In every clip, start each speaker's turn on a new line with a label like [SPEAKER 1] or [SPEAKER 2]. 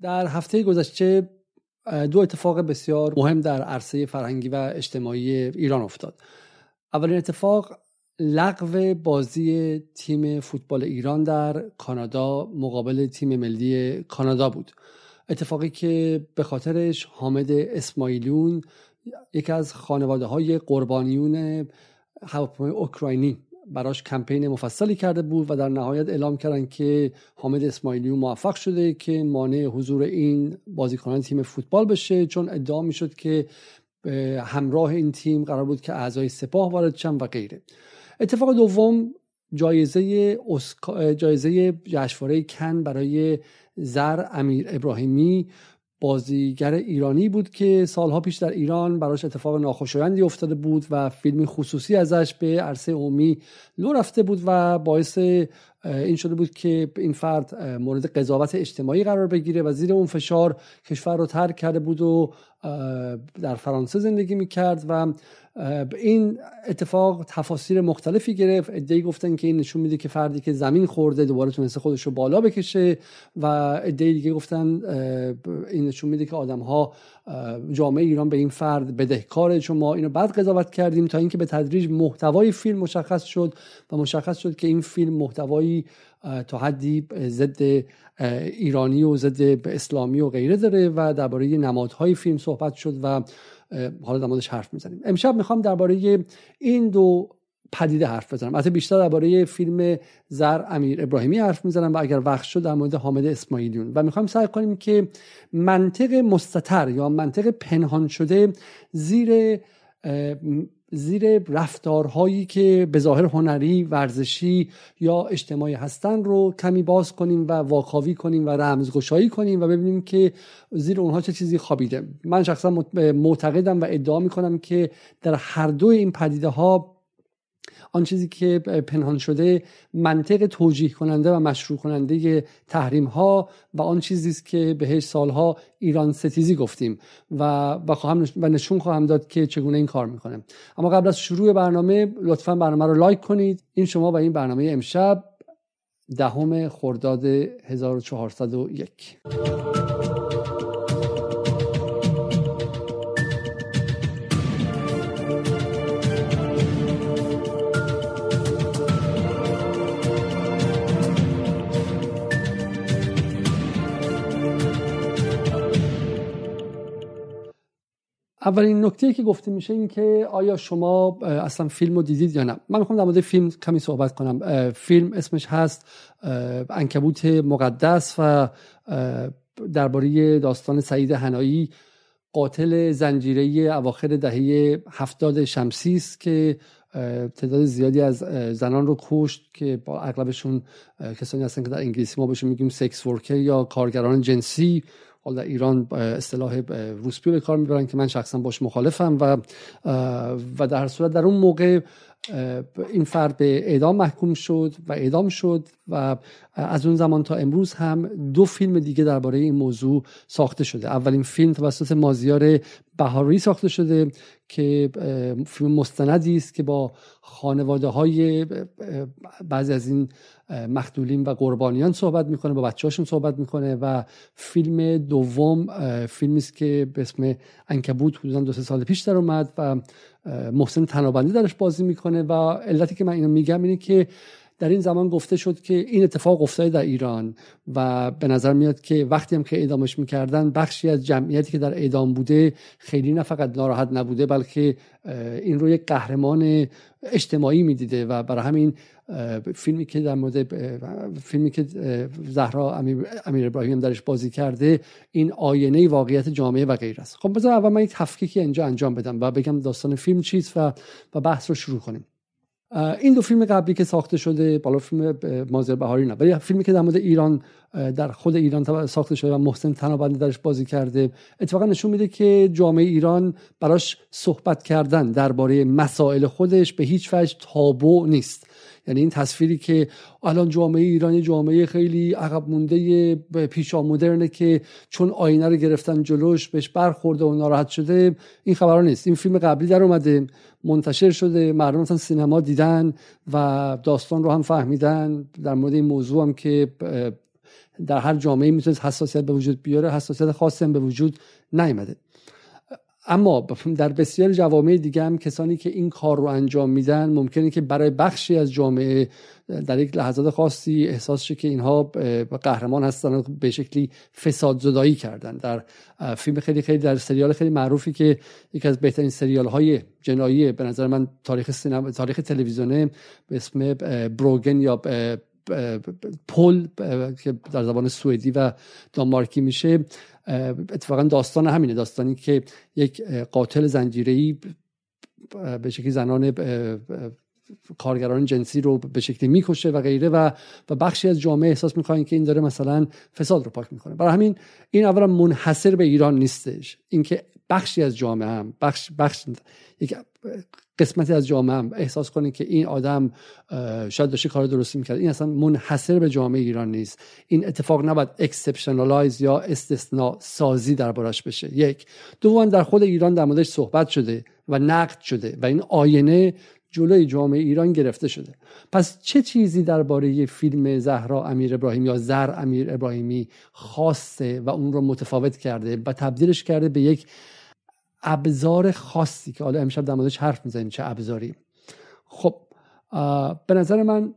[SPEAKER 1] در هفته گذشته دو اتفاق بسیار مهم در عرصه فرهنگی و اجتماعی ایران افتاد. اولین اتفاق لغو بازی تیم فوتبال ایران در کانادا مقابل تیم ملی کانادا بود. اتفاقی که به خاطرش حامد اسماعیلون یکی از خانواده های قربانیون هواپیمای اوکراینی براش کمپین مفصلی کرده بود و در نهایت اعلام کردن که حامد اسماعیلیون موفق شده که مانع حضور این بازیکنان تیم فوتبال بشه چون ادعا می‌شد که همراه این تیم قرار بود که اعضای سپاه وارد شن و غیره اتفاق دوم جایزه. جایزه جشنواره کن برای زر امیر ابراهیمی بازیگر ایرانی بود که سالها پیش در ایران براش اتفاق ناخوشایندی افتاده بود و فیلمی خصوصی ازش به عرصه عمومی لو رفته بود و باعث این شده بود که این فرد مورد قضاوت اجتماعی قرار بگیره و زیر اون فشار کشور رو ترک کرده بود و در فرانسه زندگی می‌کرد و این اتفاق تفاسیر مختلفی گرفت. ادعی گفتن که این نشون میده که فردی که زمین خورده دوباره تونسته خودش رو بالا بکشه و ادعی دیگه گفتن این نشون میده که آدم ها جامعه ایران به این فرد بدهکاره چون ما اینو بعد قضاوت کردیم تا اینکه به تدریج محتوای فیلم مشخص شد و مشخص شد که این فیلم محتوایی تا حدی ضد ایرانی و ضد اسلامی و غیره داره و درباره نمادهای فیلم صحبت شد و حالا موردش حرف می‌زنیم. امشب می‌خوام درباره این دو پدیده حرف بزنم. البته بیشتر درباره فیلم زر امیر ابراهیمی حرف می‌زنم و اگر وقت شد در مورد حامد اسماعیلیون. و می‌خوایم سعی کنیم که منطق مستتر یا منطق پنهان شده زیر زیر رفتارهایی که به ظاهر هنری ورزشی یا اجتماعی هستن رو کمی باز کنیم و واکاوی کنیم و رمزگشایی کنیم و ببینیم که زیر اونها چه چیزی خوابیده. من شخصا معتقدم و ادعا می‌کنم که در هر دو این پدیده ها آن چیزی که پنهان شده منطق توجیه کننده و مشروع کننده تحریم ها و آن چیزی است که بهش سالها ایران ستیزی گفتیم و و خواهم و نشون خواهم داد که چگونه این کار می‌کنه. اما قبل از شروع برنامه لطفا برنامه رو لایک کنید. این شما و این برنامه امشب دهم خرداد 1401 اولین نکته که گفته میشه این که آیا شما اصلا فیلم رو دیدید یا نه؟ من می‌خوام در مورد فیلم کمی صحبت کنم. فیلم اسمش هست انکبوت مقدس و درباره داستان سعید هنایی قاتل زنجیره اواخر دهه هفتاد شمسی است که تعداد زیادی از زنان رو کشت که با اغلبشون کسانی هستن که در انگلیسی ما بهشون میگیم سکس ورکر یا کارگران جنسی. حالا ایران اصطلاح روسپی به کار می‌برن که من شخصا باش مخالفم و و در صورت در اون موقع این فرد به اعدام محکوم شد و اعدام شد و از اون زمان تا امروز هم دو فیلم دیگه درباره این موضوع ساخته شده. اولین فیلم توسط مازیار بهاری ساخته شده که فیلم مستندی است که با خانواده های بعضی از این مختولین و قربانیان صحبت می‌کنه با بچه‌هاشون صحبت می‌کنه و فیلم دوم فیلمی است که به اسم انکبوت حدودا دو سه سال پیش در اومد و محسن تنابندی درش بازی می‌کنه و علتی که من اینو میگم اینه که در این زمان گفته شد که این اتفاق افتاده در ایران و به نظر میاد که وقتی هم که اعدامش می‌کردن بخشی از جمعیتی که در اعدام بوده خیلی نه فقط ناراحت نبوده بلکه این رو یک قهرمان اجتماعی می‌دیده و برای همین فیلمی که در مورد فیلمی که زهرا امیر, امیر ابراهیم درش بازی کرده این آینه واقعیت جامعه و غیر است. خب بذار اول من یک تفکیکی اینجا انجام بدم و بگم داستان فیلم چیست و و بحث رو شروع کنیم. این دو فیلم قبلی که ساخته شده بالا فیلم مازر بهاری نه ولی فیلمی که در مورد ایران در خود ایران ساخته شده و محسن تنابندی درش بازی کرده اتفاقا نشون میده که جامعه ایران براش صحبت کردن درباره مسائل خودش به هیچ وجه تابو نیست. یعنی این تصویری که الان جامعه ایرانی جامعه خیلی عقب مونده پیشا مدرنه که چون آینه رو گرفتن جلوش بهش برخورده و ناراحت شده این خبرها نیست. این فیلم قبلی در اومده منتشر شده مردم مثلا سینما دیدن و داستان رو هم فهمیدن. در مورد این موضوع هم که در هر جامعه می‌تونست حساسیت به وجود بیاره حساسیت خاصی هم به وجود نیامده. اما در بسیار جوامع دیگه هم کسانی که این کار رو انجام میدن ممکنه که برای بخشی از جامعه در یک لحظات خاصی احساس شه که اینها قهرمان هستن و به شکلی فساد زدایی کردن. در فیلم خیلی خیلی در سریال خیلی معروفی که یکی از بهترین سریال های جنایی به نظر من تاریخ سینما تاریخ تلویزیونه به اسم بروگن یا پل که در زبان سوئدی و دانمارکی میشه اتفاقا داستان همینه. داستانی که یک قاتل زنجیره‌ای به شکلی زنان کارگران جنسی رو به شکلی می‌کشه و غیره و و بخشی از جامعه احساس می‌کنن که این داره مثلا فساد رو پاک می‌کنه. برای همین این اولا منحصر به ایران نیستش. اینکه بخشی از جامعه هم بخش بخش یک قسمتی از جامعه احساس کنه که این آدم شاید داشته کار درستی می‌کرد. این اصلا منحصر به جامعه ایران نیست. این اتفاق نباید exceptionalize یا استثناء سازی دربارش بشه. یک. دوم در خود ایران در موردش صحبت شده و نقد شده و این آینه جلوی جامعه ایران گرفته شده. پس چه چیزی درباره فیلم زهرا امیر ابراهیمی یا زر امیر ابراهیمی خاصه و اون رو متفاوت کرده و تبدیلش کرده به یک ابزار خاصی که حالا امشب در موردش حرف می‌زنیم چه ابزاری. خب به نظر من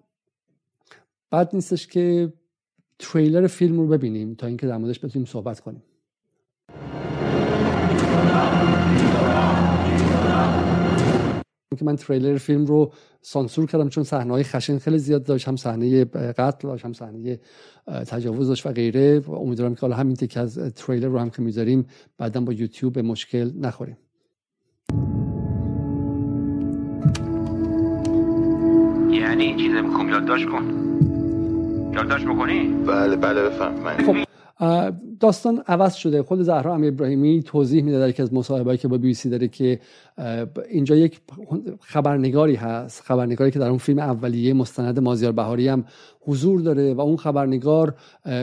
[SPEAKER 1] بد نیستش که تریلر فیلم رو ببینیم تا اینکه در موردش بتونیم صحبت کنیم. که من تریلر فیلم رو سانسور کردم چون صحنه های خشن خیلی زیاد داشت هم صحنه قتل داشت هم صحنه تجاوز داشت و غیره. امیدوارم که حالا همین که از تریلر رو هم که می‌ذاریم بعدا با یوتیوب به مشکل نخوریم.
[SPEAKER 2] یعنی این چیزه می‌خوام یادداشت کن. یادداشت می‌کنی؟
[SPEAKER 3] بله بله بفهم خب
[SPEAKER 1] داستان عوض شده. خود زهرا امیر ابراهیمی توضیح میده در یکی از مصاحبه‌ای که با بی سی داره که اینجا یک خبرنگاری هست. خبرنگاری که در اون فیلم اولیه مستند مازیار بهاری هم حضور داره و اون خبرنگار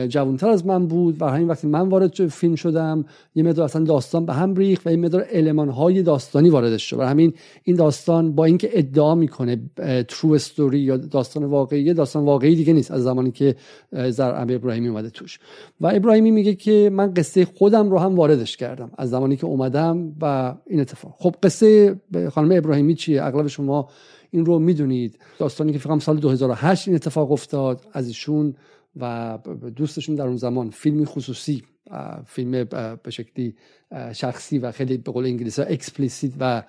[SPEAKER 1] جوانتر از من بود و همین وقتی من وارد فیلم شدم یه مقدار اصلا داستان به هم ریخت و مقدار المان های داستانی واردش شد و همین این داستان با اینکه ادعا می‌کنه ترو استوری یا داستان واقعی داستان واقعی دیگه نیست از زمانی که زر ابراهیمی اومده توش. و ابراهیمی میگه که من قصه خودم رو هم واردش کردم از زمانی که اومدم و این اتفاق. خب قصه خانم ابراهیمی چیه؟ اغلب شما این رو می‌دونید. داستانی که فکرم سال 2008 این اتفاق افتاد از ایشون و دوستشون در اون زمان فیلمی خصوصی فیلم به شکلی شخصی و خیلی به قول انگلیسی explicit و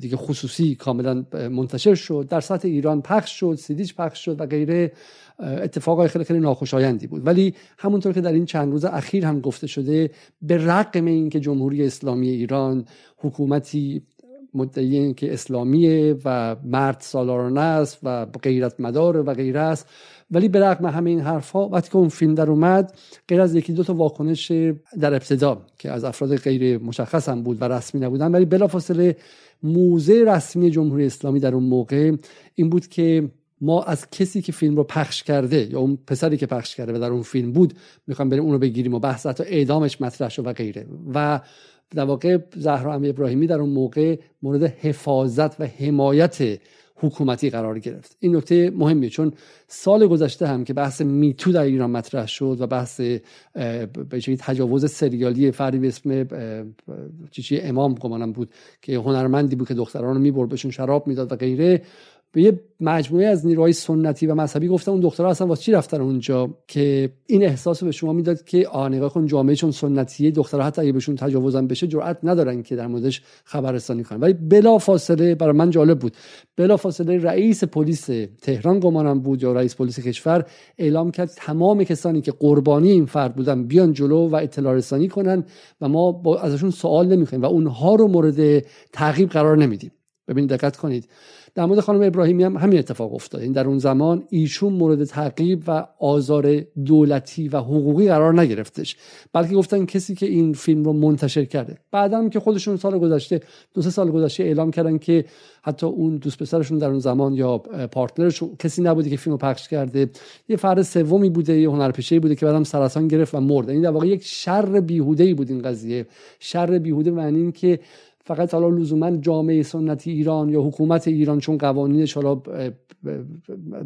[SPEAKER 1] دیگه خصوصی کاملا منتشر شد. در سطح ایران پخش شد سیدیش پخش شد و غیره. اتفاقای خیلی خیلی ناخوشایندی بود. ولی همونطور که در این چند روز اخیر هم گفته شده به رغم اینکه جمهوری اسلامی ایران حکومتی مدعی که اسلامیه و مرد سالارانه است و غیرت مدار و غیره است. ولی به رغم همه این حرفها وقتی که اون فیلم در اومد غیر از یکی دو تا واکنش در ابتدا که از افراد غیر مشخص هم بود و رسمی نبودن ولی بلافاصله موزه رسمی جمهوری اسلامی در اون موقع این بود که ما از کسی که فیلم رو پخش کرده یا اون پسری که پخش کرده و در اون فیلم بود می‌خوام بریم اون رو بگیریم و بحث حتی اعدامش مطرح شد و غیره. و در واقع زهرا امی ابراهیمی در اون موقع مورد حفاظت و حمایت حکومتی قرار گرفت. این نکته مهمیه چون سال گذشته هم که بحث میتو در ایران مطرح شد و بحث به تجاوز سریالی فردی به اسم چیچی امام گمانم بود که هنرمندی بود که دختران رو می‌برد بهشون شراب می‌داد و غیره. به یه مجموعه از نیروهای سنتی و مذهبی گفتن اون دخترها اصلا واسه چی رفتن اونجا که این احساس به شما می‌داد که آ نگاه کن جامعه چون سنتیه دخترها حتی اگه بهشون تجاوزم بشه جرئت ندارن که در موردش خبررسانی کنن. ولی بلا فاصله برای من جالب بود. بلا فاصله رئیس پلیس تهران گمانم بود یا رئیس پلیس کشور اعلام کرد تمام کسانی که قربانی این فرد بودن بیان جلو و اطلاع رسانی کنن و ما با ازشون سوال نمی‌کنیم و اونها رو مورد تعقیب قرار نمیدیم. ببینید دقت کنید. در مورد خانم ابراهیمی هم همین اتفاق افتاد. این در اون زمان ایشون مورد تعقیب و آزار دولتی و حقوقی قرار نگرفتش بلکه گفتن کسی که این فیلم رو منتشر کرده. بعدم که خودشون سال گذشته دو سه سال گذشته اعلام کردن که حتی اون دوست پسرشون در اون زمان یا پارتنرشون کسی نبوده که فیلم رو پخش کرده. یه فرد سومی بوده یه هنرپیشه بوده که بعدم سرطان گرفت و مرد. این در واقع یک شر بیهوده ای بود این قضیه. شر بیهوده معنی این که فقط حالا لزوما جامعه سنتی ایران یا حکومت ایران چون قوانینش حالا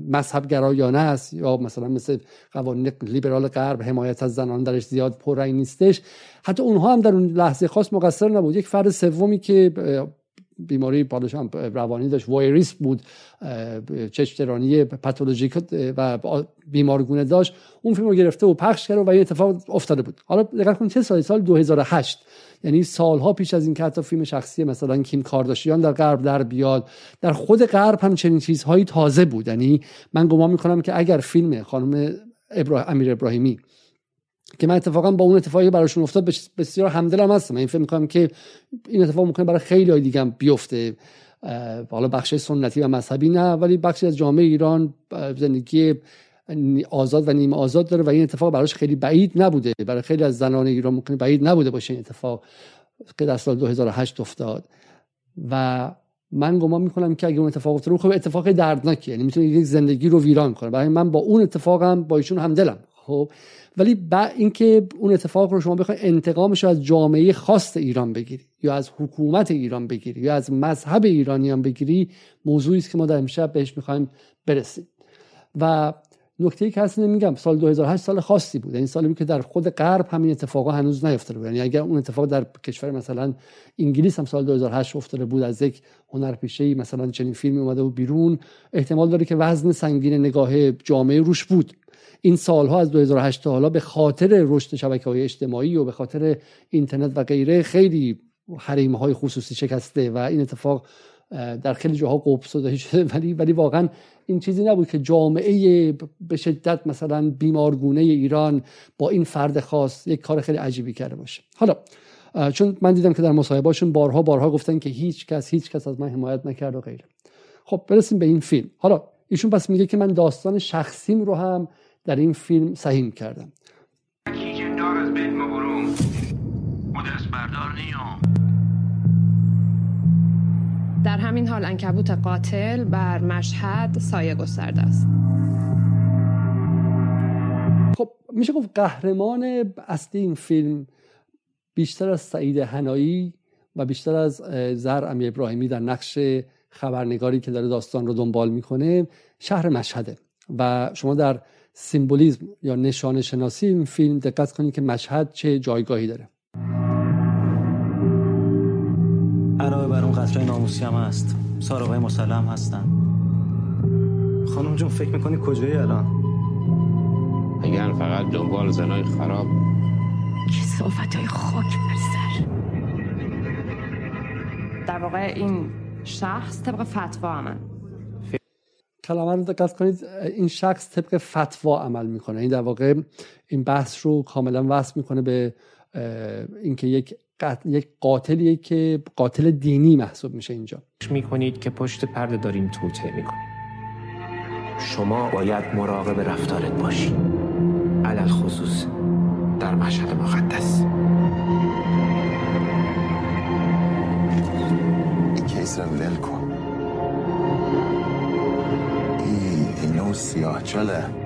[SPEAKER 1] مذهب گرایانه است یا مثلا مثل قوانین لیبرال غرب حمایت از زنان درش زیاد پررنگ نیستش حتی اونها هم در اون لحظه خاص مقصر نبود. یک فرد سومی که بیماری پاداش هم روانی داشت. وایریس بود چشترانی پاتولوژیک و بیمارگونه داشت. اون فیلم رو گرفته و پخش کرد و این اتفاق افتاده بود. حالا دقت کنید چه سالی؟ سال 2008 یعنی سالها پیش از این که حتی فیلم شخصی مثلا کیم کارداشیان در غرب در بیاد در خود غرب هم چنین چیزهایی تازه بود. یعنی من گمان می‌کنم که اگر فیلم خانم امیر ابراهیمی که من اتفاقا با اون اتفاقی براشون افتاد بسیار همدلم هستم. این فکر می‌کنم که این اتفاق ممکنه برای خیلی دیگه هم بیفته. حالا بخش سنتی و مذهبی نه ولی بخشی از جامعه ایران زندگی آزاد و نیمه آزاد داره و این اتفاق براش خیلی بعید نبوده. برای خیلی از زنان ایران ممکنه بعید نبوده باشه این اتفاق که در سال 2008 افتاد. و من گمان می‌کنم که اگه اون اتفاق افتاد خب اتفاق دردناکی یعنی می‌تونه یک زندگی رو ویران کنه. برای من با اون اتفاقم با ایشون همدلم. خب ولی اینکه اون اتفاق رو شما بخواید انتقامش از جامعه خاص ایران بگیری یا از حکومت ایران بگیری یا از مذهب ایرانیان بگیری موضوعی است که ما در امشب بهش می‌خوایم برسیم. و نکته که هست نمیگم سال 2008 سال خاصی بود. این یعنی سالی بود که در خود غرب همین اتفاقا هنوز نیفتاده بود. یعنی اگر اون اتفاق در کشور مثلا انگلیس هم سال 2008 افتاده بود از یک هنرپیشه مثلا چنین فیلمی اومده بود بیرون احتمال داره که وزن سنگین نگاه جامعه روش بود. این سالها از 2008 تا حالا به خاطر رشد شبکه های اجتماعی و به خاطر اینترنت و غیره خیلی حریم های خصوصی شکسته و این اتفاق در خیلی جاها قوب شده ولی ولی واقعا این چیزی نبود که جامعه به شدت مثلا بیمارگونه ایران با این فرد خاص یک کار خیلی عجیبی کرده باشه. حالا چون من دیدم که در مصاحبهاشون بارها بارها گفتن که هیچ کس هیچ کس از من حمایت نکرد و غیره. خب برسیم به این فیلم. حالا ایشون پس میگه که من داستان شخصیم رو هم در این فیلم سهیم کردم.
[SPEAKER 4] در همین حال انکبوت قاتل بر مشهد سایه گسترده است.
[SPEAKER 1] خب میشه گفت قهرمان اصلی این فیلم بیشتر از سعید هنایی و بیشتر از زر امی ابراهیمی در نقش خبرنگاری که داره داستان رو دنبال می‌کنه شهر مشهده. و شما در سیمبولیزم یا نشانه شناسی این فیلم دقت کنید که مشهد چه جایگاهی داره.
[SPEAKER 5] علاوه بر اون قطره ناموسی هم هست. سارقای مسلم هستن. خانم جون فکر می‌کنی کجایی الان؟
[SPEAKER 2] اگر فقط دنبال زنای خراب.
[SPEAKER 4] صفت های خاک بر سر. در واقع این شخص طبق فتوا عمل.
[SPEAKER 1] کلمه رو دقت کنید این شخص طبق فتوا عمل می‌کنه. این در واقع این بحث رو کاملا وصل می‌کنه به اینکه یک یک قاتلیه که قاتل دینی محسوب میشه اینجا.
[SPEAKER 6] می‌کنید که پشت پرده داریم توته می‌کنیم.
[SPEAKER 7] شما باید مراقب رفتارت باشی علل خصوص در مشهد مقدس. این کیس رو ول کن. این نو سیاه چله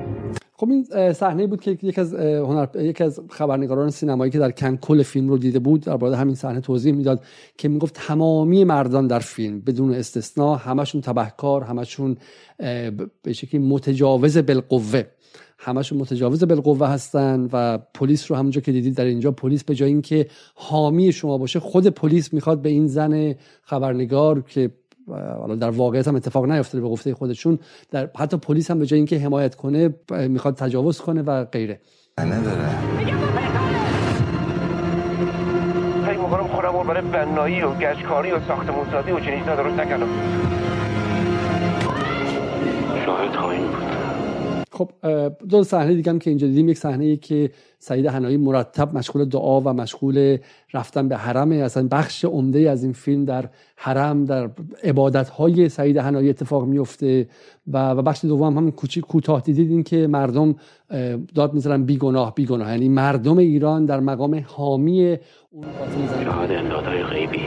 [SPEAKER 1] خب این صحنه بود که یک از هنر یک از خبرنگاران سینمایی که در کن کل فیلم رو دیده بود در همین صحنه توضیح می‌داد که می‌گفت تمامی مردان در فیلم بدون استثنا همشون تبهکار همشون به شکلی متجاوز بالقوه همشون متجاوز بالقوه هستن و پلیس رو همونجا که دیدید در اینجا پلیس به جای اینکه حامی شما باشه خود پلیس می‌خواد به این زن خبرنگار که حالا در واقعیت هم اتفاق نیفتاده به گفته خودشون. در حتی پلیس هم به جای اینکه حمایت کنه می‌خواد تجاوز کنه و غیره.
[SPEAKER 7] نداره.
[SPEAKER 8] فکر می‌کنم خودم برای بنایی و گشکاری و ساختمون و چنین درست نکردم.
[SPEAKER 2] شاهد خواهیم بود.
[SPEAKER 1] خب دو صحنه دیگه هم که اینجا دیدیم. یک صحنه که سعید حنایی مرتب مشغول دعا و مشغول رفتن به حرم اصلا بخش عمده از این فیلم در حرم در عبادت های سعید حنایی اتفاق میفته و و بخش دوم هم کوچیک کوتاه دیدید این که مردم داد می‌ذارن بیگناه بیگناه. یعنی مردم ایران در مقام حامی اون
[SPEAKER 2] قاتل غیبی.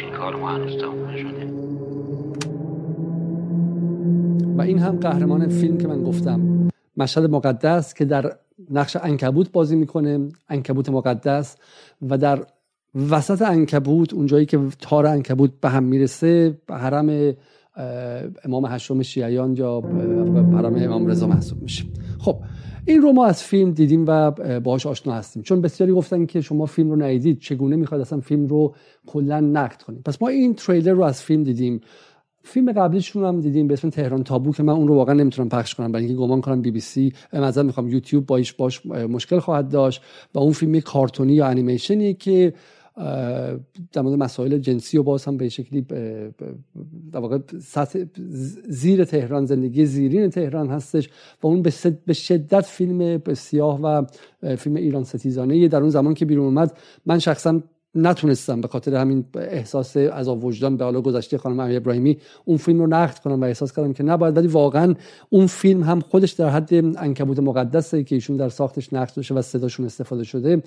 [SPEAKER 2] باشین کار ما
[SPEAKER 1] و این هم قهرمان فیلم که من گفتم. مشهد مقدس که در نقش انکبوت بازی می‌کنه انکبوت مقدس. و در وسط انکبوت اونجایی که تار انکبوت به هم می‌رسه به حرم امام هشتم شیعیان یا حرم امام رضا محسوب میشه. خب این رو ما از فیلم دیدیم و باهاش آشنا هستیم. چون بسیاری گفتن که شما فیلم رو ندیدید چگونه می‌خواد اصلا فیلم رو کلا نقد کنیم پس ما این تریلر رو از فیلم دیدیم. فیلم قبلیشون هم دیدیم به اسم تهران تابو که من اون رو واقعا نمی‌تونم پخش کنم برای اینکه گمان کنم بی بی سی مثلا می‌خوام یوتیوب باش باش مشکل خواهد داشت و اون فیلم کارتونی یا انیمیشنی که در مورد مسائل جنسی و باز هم به شکلی در واقع سطح زیر تهران زندگی زیرین تهران هستش و اون به شدت فیلم سیاه و فیلم ایران ستیزانه در اون زمان که بیرون اومد. من شخصا نتونستم به خاطر همین احساس از وجدان به حالا گذشته خانم امیر ابراهیمی اون فیلم رو نقد کنم و احساس کردم که نباید ولی واقعا اون فیلم هم خودش در حد انکبوت مقدسه که ایشون در ساختش نقد شده و صداشون استفاده شده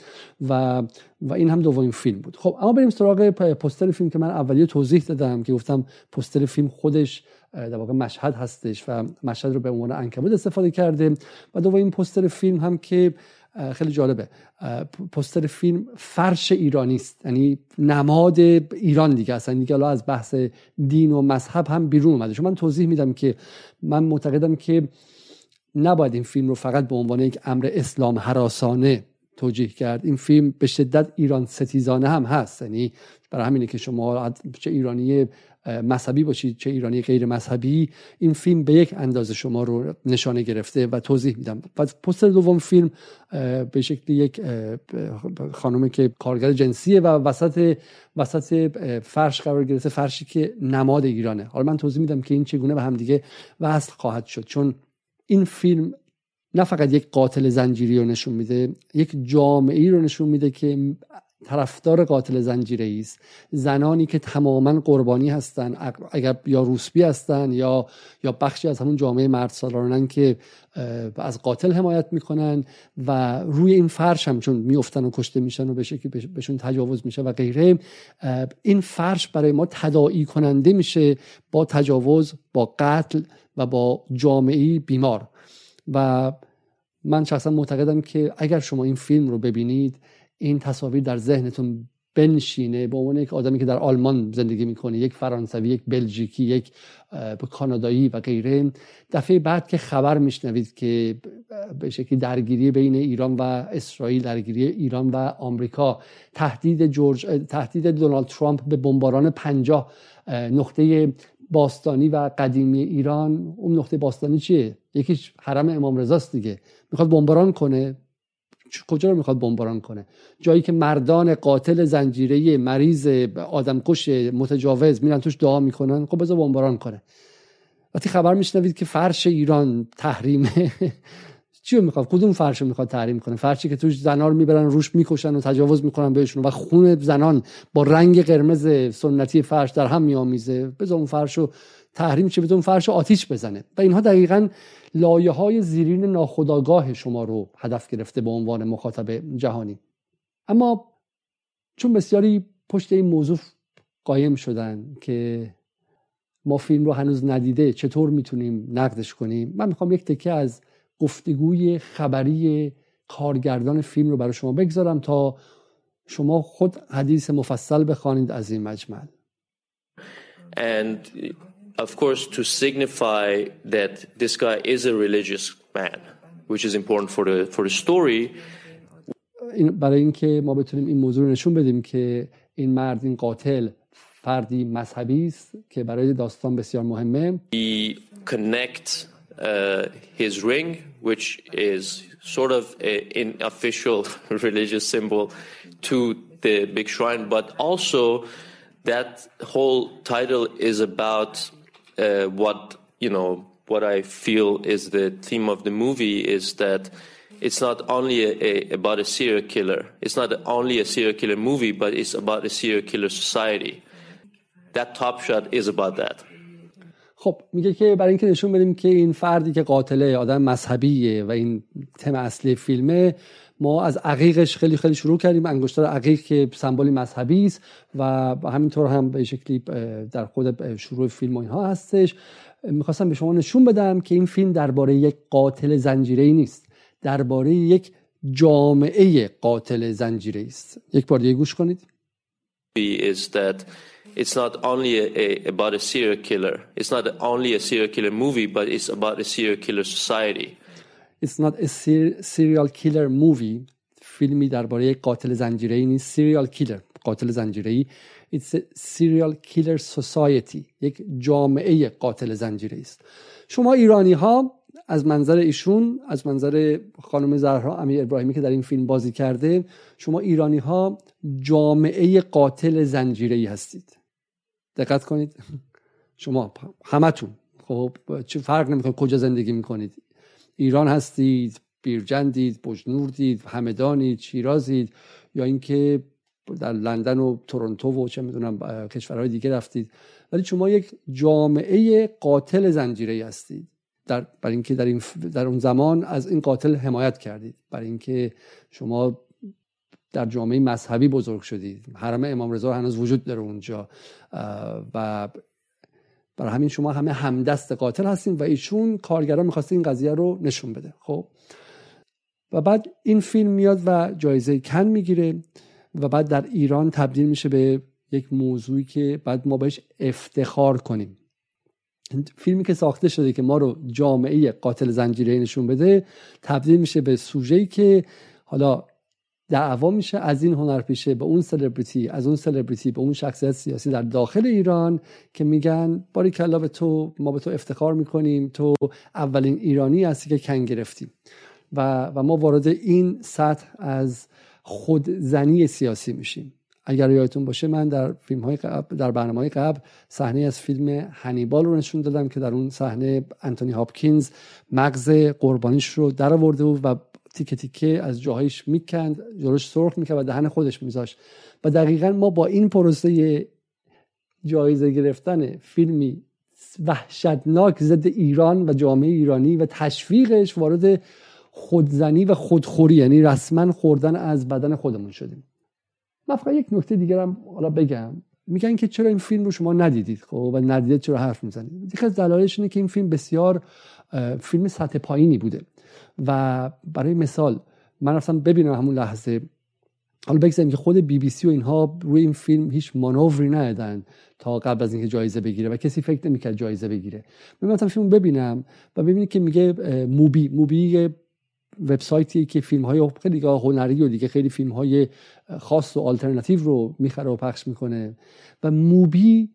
[SPEAKER 1] و و این هم دومین فیلم بود. خب اما بریم سراغ پوستر فیلم که من اولیه توضیح دادم که گفتم پوستر فیلم خودش در واقع مشهد هستش و مشهد رو به عنوان انکبوت استفاده کرده و دومین پوستر فیلم هم که خیلی جالبه. پستر فیلم فرش ایرانی است. یعنی نماد ایران دیگه اصلا دیگه از بحث دین و مذهب هم بیرون اومده. چون من توضیح میدم که من معتقدم که نباید این فیلم رو فقط به عنوان یک امر اسلام حراسانه توجیه کرد. این فیلم به شدت ایران ستیزانه هم هست. یعنی برای همینه که شما چه ایرانی مذهبی باشید چه ایرانی غیر مذهبی این فیلم به یک اندازه شما رو نشانه گرفته و توضیح میدم. و پستر دوم فیلم به شکل یک خانومی که کارگر جنسیه و وسط وسط فرش قرار گرفته فرشی که نماد ایرانه. حالا من توضیح میدم که این چگونه به هم دیگه وصل خواهد شد. چون این فیلم نه فقط یک قاتل زنجیری رو نشون میده یک جامعه ای رو نشون میده که طرفدار قاتل زنجیره است. زنانی که تماما قربانی هستن اگر یا روسبی هستن یا یا بخشی از همون جامعه مرد سالارانن که از قاتل حمایت می‌کنن و روی این فرش هم چون میفتن و کشته میشن و به شکلی بهشون تجاوز میشه و غیره این فرش برای ما تداعی کننده میشه با تجاوز با قتل و با جامعه بیمار. و من شخصا معتقدم که اگر شما این فیلم رو ببینید این تصاویر در ذهنتون بنشینه به عنوان یک آدمی که در آلمان زندگی می‌کنه یک فرانسوی یک بلژیکی یک کانادایی و غیره. دفعه بعد که خبر میشنوید که به شکلی درگیری بین ایران و اسرائیل درگیری ایران و آمریکا تهدید جورج تهدید دونالد ترامپ به بمباران پنجاه نقطه باستانی و قدیمی ایران. اون نقطه باستانی چیه؟ یکیش حرم امام رضاست دیگه. می‌خواد بمباران کنه. کجا رو می‌خواد بمباران کنه؟ جایی که مردان قاتل زنجیره مریض آدمکش متجاوز میرن توش دعا می‌کنن خب بذار بمباران کنه. وقتی خبر میشنوید که فرش ایران تحریمه چی می‌خواد؟ کدوم فرش رو می‌خواد تحریم کنه؟ فرشی که توش زنا رو می‌برن روش می‌کشن و تجاوز می‌کنن بهشون و خون زنان با رنگ قرمز سنتی فرش در هم میآمیزه بذار اون فرش رو تحریم چه بدون فرش آتیش بزنه. و اینها دقیقا لایه های زیرین ناخداگاه شما رو هدف گرفته به عنوان مخاطب جهانی. اما چون بسیاری پشت این موضوع قایم شدن که ما فیلم رو هنوز ندیده چطور می‌تونیم نقدش کنیم؟ من می‌خوام یک تکه از گفتگوی خبری کارگردان فیلم رو برای شما بگذارم تا شما خود حدیث مفصل بخوانید از این مجمل.
[SPEAKER 9] And of course, to signify that this guy is a religious man, which is important for the for the story.
[SPEAKER 1] این برای اینکه ما بتونیم این موضوع رو نشون بدیم که این مرد این قاتل فردی مذهبی است که برای داستان بسیار مهمه.
[SPEAKER 9] He connect uh, his ring, which is sort of an official religious symbol, to the big shrine, but also that whole title is about uh, what you know what I feel is the theme of the movie is that it's not only a, a, about a serial killer. It's not only a serial killer movie, but it's about a serial killer society. That Top Shot is about that.
[SPEAKER 1] خب میگه که برای اینکه نشون بدیم که این فردی که قاتله آدم مذهبیه و این تم اصلی فیلمه ما از عقیقش خیلی خیلی شروع کردیم. انگشتر عقیق که سمبولی مذهبی است و همینطور هم به شکلی در خود شروع فیلم و اینها هستش. می‌خواستم به شما نشون بدم که این فیلم درباره یک قاتل زنجیره نیست. درباره یک جامعه قاتل زنجیره است. یک بار دیگه گوش کنید.
[SPEAKER 9] Is that it's not only a, a, about a serial killer. It's not only a serial killer movie, but it's about a serial killer society.
[SPEAKER 1] It's not a ser- serial killer movie. فیلمی درباره قاتل زنجیره‌ای نیست. Serial killer. قاتل زنجیره‌ای. It's a serial killer society. یک جامعه قاتل زنجیره‌ای است. شما ایرانی ها از منظر ایشون از منظر خانم زهرا امیر ابراهیمی که در این فیلم بازی کرده شما ایرانی ها جامعه قاتل زنجیره هستید. دقت کنید. شما همتون. خب چه فرق نمی‌کنه کجا زندگی می‌کنید. ایران هستید بیرجندید بجنوردید همدانید شیرازید یا اینکه در لندن و تورنتو و چه می‌دونم کشورهای دیگه رفتید. ولی شما یک جامعه قاتل زنجیره هستید. در برای اینکه در, این در اون زمان از این قاتل حمایت کردید. برای اینکه شما در جامعه مذهبی بزرگ شدید. حرم امام رضا هنوز وجود داره اونجا. و برای همین شما همه همدست قاتل هستین و ایشون کارگران می‌خواسته این قضیه رو نشون بده. خب. و بعد این فیلم میاد و جایزه کن می‌گیره و بعد در ایران تبدیل میشه به یک موضوعی که بعد ما بهش افتخار کنیم. فیلمی که ساخته شده که ما رو جامعه قاتل زنجیره نشون بده تبدیل میشه به سوژه‌ای که حالا دعوا میشه از این هنرپیشه به اون سلبریتی از اون سلبریتی به اون شخصیت سیاسی در داخل ایران که میگن باری کلا به تو ما به تو افتخار می‌کنیم تو اولین ایرانی هستی که کن گرفتیم. و, و ما وارد این سطح از خودزنی سیاسی میشیم. اگر یادتون باشه من در فیلم های قبل در برنامه های قبل صحنه از فیلم هنیبال رو نشون دادم که در اون صحنه انتونی هاپکینز مغز قربانیش رو در آورده بود و تیکه تیکه از جاهایش می‌کند جلوش سرخ می‌کرد و دهن خودش میذاشت. و دقیقا ما با این پروسه جایزه گرفتن فیلمی وحشتناک ضد ایران و جامعه ایرانی و تشویقش وارد خودزنی و خودخوری یعنی رسما خوردن از بدن خودمون شدیم. من فقط یک نکته دیگر هم حالا بگم. میگن که چرا این فیلم رو شما ندیدید خب؟ و ندیدید چرا حرف می‌زنید؟ یکی از دلایلش اینه که این فیلم بسیار فیلم سطح پایینی بوده. و برای مثال من رفتم ببینم همون لحظه حالا بگذاریم که خود بی بی سی و اینها روی این فیلم هیچ مانوری ندادن تا قبل از اینکه جایزه بگیره و کسی فکر نمی‌کرد جایزه بگیره. من رفتم فیلم ببینم و ببینید که میگه موبی موبی وبسایتی که فیلم های خیلی هنری و دیگه خیلی فیلم های خاص و آلترناتیو رو می‌خره و پخش می‌کنه و موبی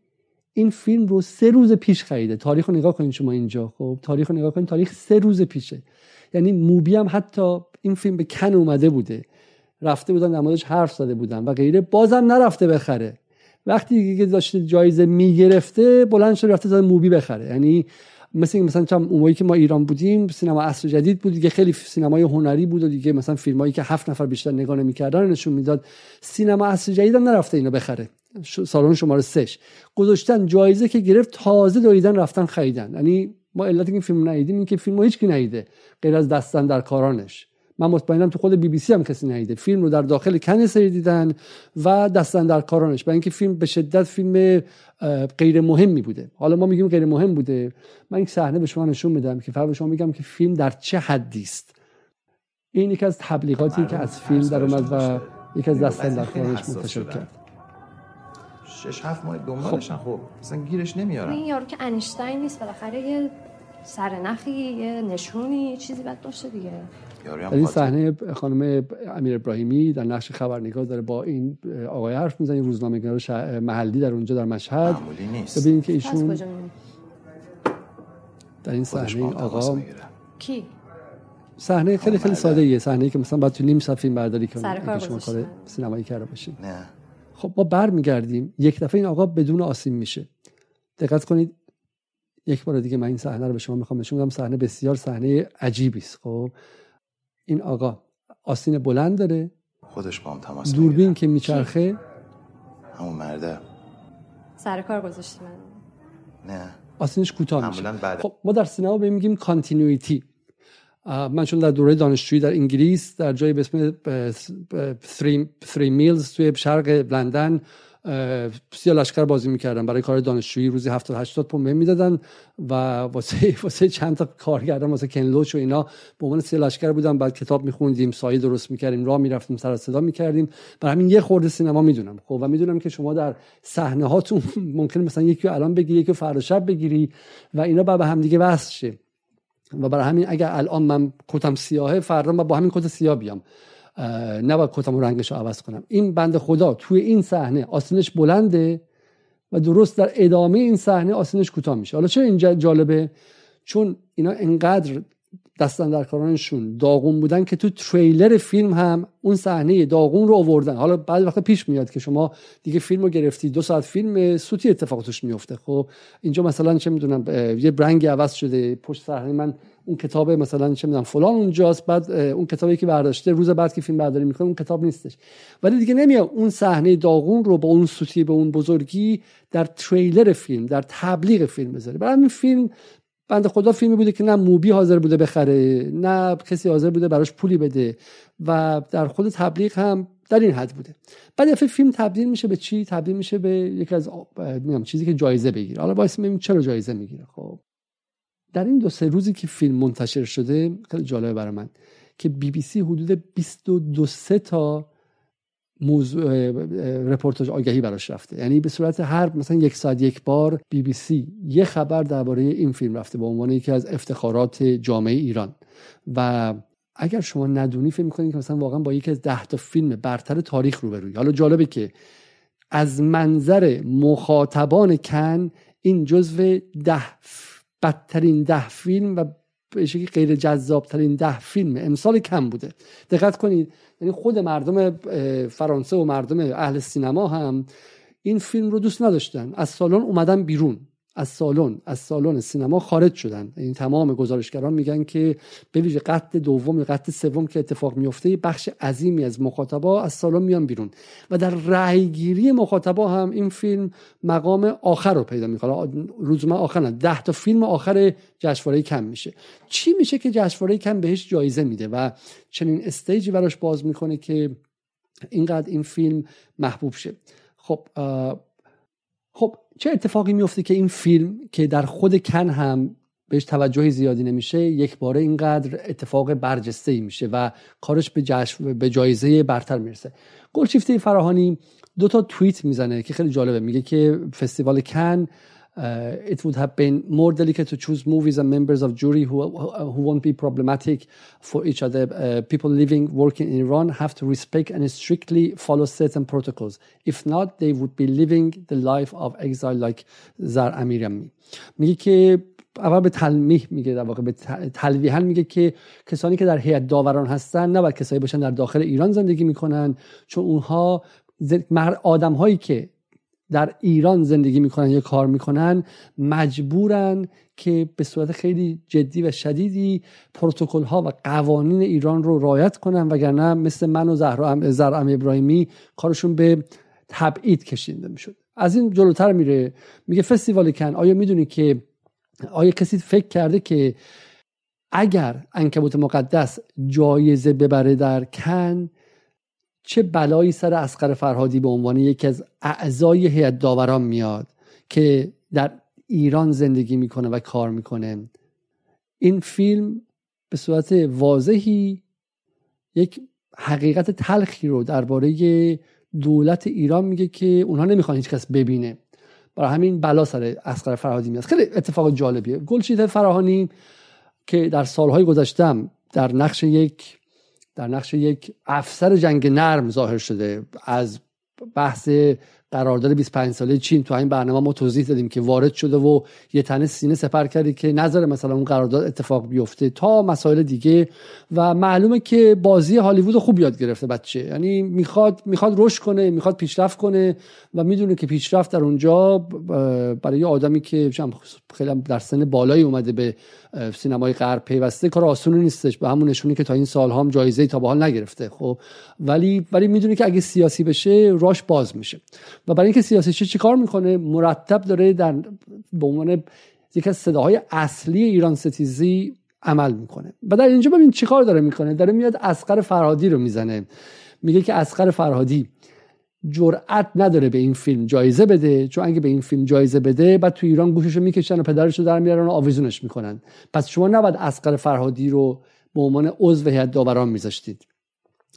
[SPEAKER 1] این فیلم رو سه روز پیش خریده. تاریخ رو نگاه کنید شما اینجا خب؟ تاریخ رو نگاه کنید تاریخ سه روز پیشه. یعنی موبی هم حتی این فیلم به کن اومده بوده. رفته بودن موردش حرف زده بودن و غیره. بازم نرفته بخره. وقتی که داشته جایزه می‌گرفته بلند شده رفته تا موبی بخره. یعنی مثل مثلا چم اون که ما ایران بودیم سینما عصر جدید بود دیگه خیلی سینمای هنری بود و دیگه مثلا فیلمایی که هفت نفر بیشتر نگاه نمی‌کردن نشون می‌داد سینما عصر جدید هم نرفته اینو بخره. سالن شماره سش گذاشتن جایزه که گرفت تازه دویدن رفتن خریدن. یعنی ما علت این فیلم ندیدیم این که فیلمو هیچ کی ندیده غیر از دستن در کارانش. من مطمئنم تو خود بی بی سی هم کسی ندیده. فیلم رو در داخل کن سری دیدن و دستن در کارانش. برای اینکه فیلم به شدت فیلم غیر مهمی بوده. حالا ما میگیم غیر مهم بوده. من یک صحنه به شما نشون میدم که فرق شما میگم که فیلم در چه حدی است. این یکی از تبلیغاتی که از فیلم در اومد و یکی از دستن در کارانش منتشر کرد.
[SPEAKER 7] شش هفت ماه دنبالشن. خب اصلا گیرش نمیارن.
[SPEAKER 10] این یارو که انیشتین نیست بالاخره یه سرنخی یه نشونی چیزی باید داشته دیگه.
[SPEAKER 1] در این صحنه خانم امیر ابراهیمی در نقش خبرنگار داره با این آقای حرف می‌زنه روزنامه‌نگار محلی در اونجا در مشهد. ببینید که ایشون در این صحنه این آقا
[SPEAKER 10] کی؟
[SPEAKER 1] صحنه خیلی خیلی ساده ایه صحنه که مثلا بعد تو نیم فیلم برداری کنید که شما کار سینمایی کرده باشید
[SPEAKER 7] نه.
[SPEAKER 1] خب ما برمیگردیم. یک دفعه این آقا بدون آسیم میشه. دقت کنید یک بار دیگه من این صحنه رو به شما می‌خوام نشون بدم. صحنه بسیار صحنه عجیبی است. خب این آقا آستین بلند داره.
[SPEAKER 7] خودش با هم تماس
[SPEAKER 1] دوربین که میچرخه؟
[SPEAKER 7] همون مرده.
[SPEAKER 10] سر کار گذاشتی من.
[SPEAKER 7] نه.
[SPEAKER 1] آستینش کوتاه میشه.
[SPEAKER 7] بعد.
[SPEAKER 1] خب ما در سینما به میگیم کانتینیویتی من چون در دوره دانشجویی در انگلیس در جایی به اسم 3 میلز توی شرق لندن سیا لشکر بازی می‌کردم برای کار دانشجویی روزی 70 80 پوند بهم می‌دادن و واسه واسه چند تا کارگردان واسه کنلوچ و اینا. به عنوان سیا لشکر بودم بعد کتاب میخوندیم سایه درست می‌کردیم راه می‌رفتیم سر صدا می‌کردیم. برای همین یه خورده سینما می‌دونم. خب و می‌دونم که شما در صحنه هاتون ممکن مثلا یکی الان بگیری یکی فردا شب بگیری و اینا بعد به هم دیگه وصل و برای همین اگر الان من کتم سیاهه فردا با همین کت سیاه بیام. نباید کتم و رنگش رو عوض کنم. این بند خدا توی این صحنه آسینش بلنده و درست در ادامه این صحنه آسینش کوتاه میشه. حالا چرا اینجا جالبه؟ چون اینا انقدر دستن در کارانشون داغون بودن که تو تریلر فیلم هم اون صحنه داغون رو آوردن. حالا بعد وقت پیش میاد که شما دیگه فیلم رو گرفتی دو ساعت فیلم سوتی اتفاقاتش میفته. خب اینجا مثلا چه می‌دونم یه برنگ عوض شده پشت صحنه من اون کتاب مثلا چه می‌دونم فلان اونجاست بعد اون کتابی که برداشته روز بعد که فیلم برداری می‌کنه اون کتاب نیستش. ولی دیگه نمیاد اون صحنه داغون رو با اون سوتی به اون بزرگی در تریلر فیلم در تبلیغ فیلم بذاره. برای همین فیلم بند خدا فیلمی بوده که نه موبی حاضر بوده بخره نه کسی حاضر بوده براش پولی بده و در خود تبلیغ هم در این حد بوده. بعد دفعه فیلم تبدیل میشه به چی؟ تبدیل میشه به یکی از میگم چیزی که جایزه بگیره. حالا واسه ببینیم چرا جایزه می‌گیره. خب در این دو سه روزی که فیلم منتشر شده خیلی جالبه برای من که بی بی سی حدود 22 سه تا موضوع رپورتاج آگهی براش رفته. یعنی به صورت هر مثلا یک ساعت یک بار بی بی سی یه خبر درباره این فیلم رفته به عنوان یکی از افتخارات جامعه ایران. و اگر شما ندونی فکر می‌کنید که مثلا واقعا با یکی از ده تا فیلم برتر تاریخ روبروی. حالا جالبه که از منظر مخاطبان کن این جزو ده بدترین ده فیلم و به شکلی غیر جذاب ترین ده فیلم امسال کم بوده. دقت کنید یعنی خود مردم فرانسه و مردم اهل سینما هم این فیلم رو دوست نداشتن. از سالن اومدن بیرون. از سالن از سالن سینما خارج شدن. این تمام گزارشگران میگن که به ویژه قطع دوم قطع سوم که اتفاق میفته بخش عظیمی از مخاطبا از سالن میان بیرون. و در رأیگیری مخاطبا هم این فیلم مقام آخر رو پیدا می‌کنه. روزمه آخر نه ده تا فیلم آخر جشنواره کم میشه. چی میشه که جشنواره کم بهش جایزه میده؟ و چنین استیجی براش باز می‌کنه که اینقدر این فیلم محبوب شه. خب خب چه اتفاقی میفته که این فیلم که در خود کن هم بهش توجه زیادی نمیشه یک باره اینقدر اتفاق برجسته ای میشه و کارش به, به جایزه برتر می‌رسه. گلشیفته فراهانی دو تا توییت می‌زنه که خیلی جالبه. میگه که فستیوال کن uh, it would have been more delicate to choose movies and members of jury who, who won't be problematic for each other. Uh, people living, working in Iran have to respect and strictly follow certain protocols. If not, they would be living the life of exile like Zar Amirami. میگه که اول به تلمیح میگه در واقع به تلویحا میگه که کسانی که در هیئت داوران هستن نباید کسایی باشن در داخل ایران زندگی میکنن چون اونها آدم هایی که در ایران زندگی می‌کنن یا کار می‌کنن مجبورن که به صورت خیلی جدی و شدیدی پروتکل ها و قوانین ایران رو رعایت کنن وگرنه مثل من و زهرا زرعم ابراهیمی کارشون به تبعید کشیده می‌شد. از این جلوتر میره میگه فستیوال کن آیا می‌دونی که آیا کسی فکر کرده که اگر انکبوت مقدس جایزه ببره در کن چه بلایی سر اسقر فرهادی به عنوان یکی از اعضای هیئت داوران میاد که در ایران زندگی می‌کنه و کار می‌کنه. این فیلم به صورت واضحی یک حقیقت تلخی رو درباره دولت ایران میگه که اونها نمی‌خوان هیچ کس ببینه. برای همین بلا سر اسقر فرهادی میاد. خیلی اتفاق جالبیه. گلشید فراهانی که در سالهای گذشتم در نقش یک در نقش یک افسر جنگ نرم ظاهر شده. از بحث قرارداد 25 ساله چین. تو این برنامه ما توضیح دادیم که وارد شده و یه تنه سینه سپر کرده که نظر مثلا اون قرارداد اتفاق بیفته تا مسائل دیگه. و معلومه که بازی هالیوود خوب یاد گرفته بچه. یعنی می‌خواد می‌خواد رشد کنه می‌خواد پیشرفت کنه و می‌دونه که پیشرفت در اونجا برای آدمی که خیلی در سن بالایی اومده به سینمای غرب پیوسته کار آسونی نیستش. به همون نشونی که تا این سال هم جایزه تا به حال نگرفته خب. ولی ولی می‌دونه که اگه سیاسی بشه راش باز میشه. و برای اینکه سیاسی چیکار می‌کنه؟ مرتب داره در به عنوان یکی از صداهای اصلی ایران ستیزی عمل می‌کنه. و در اینجا ببین چیکار داره می‌کنه؟ داره میاد اسقر فرهادی رو می‌زنه. میگه که اسقر فرهادی جرأت نداره به این فیلم جایزه بده چون اگه به این فیلم جایزه بده بعد تو ایران گوششو می‌کشن و پدرشو در میارن و آویزونش می‌کنن. پس شما نباید اسقر فرهادی رو به عنوان عضو هیئت داوران میذاشتید.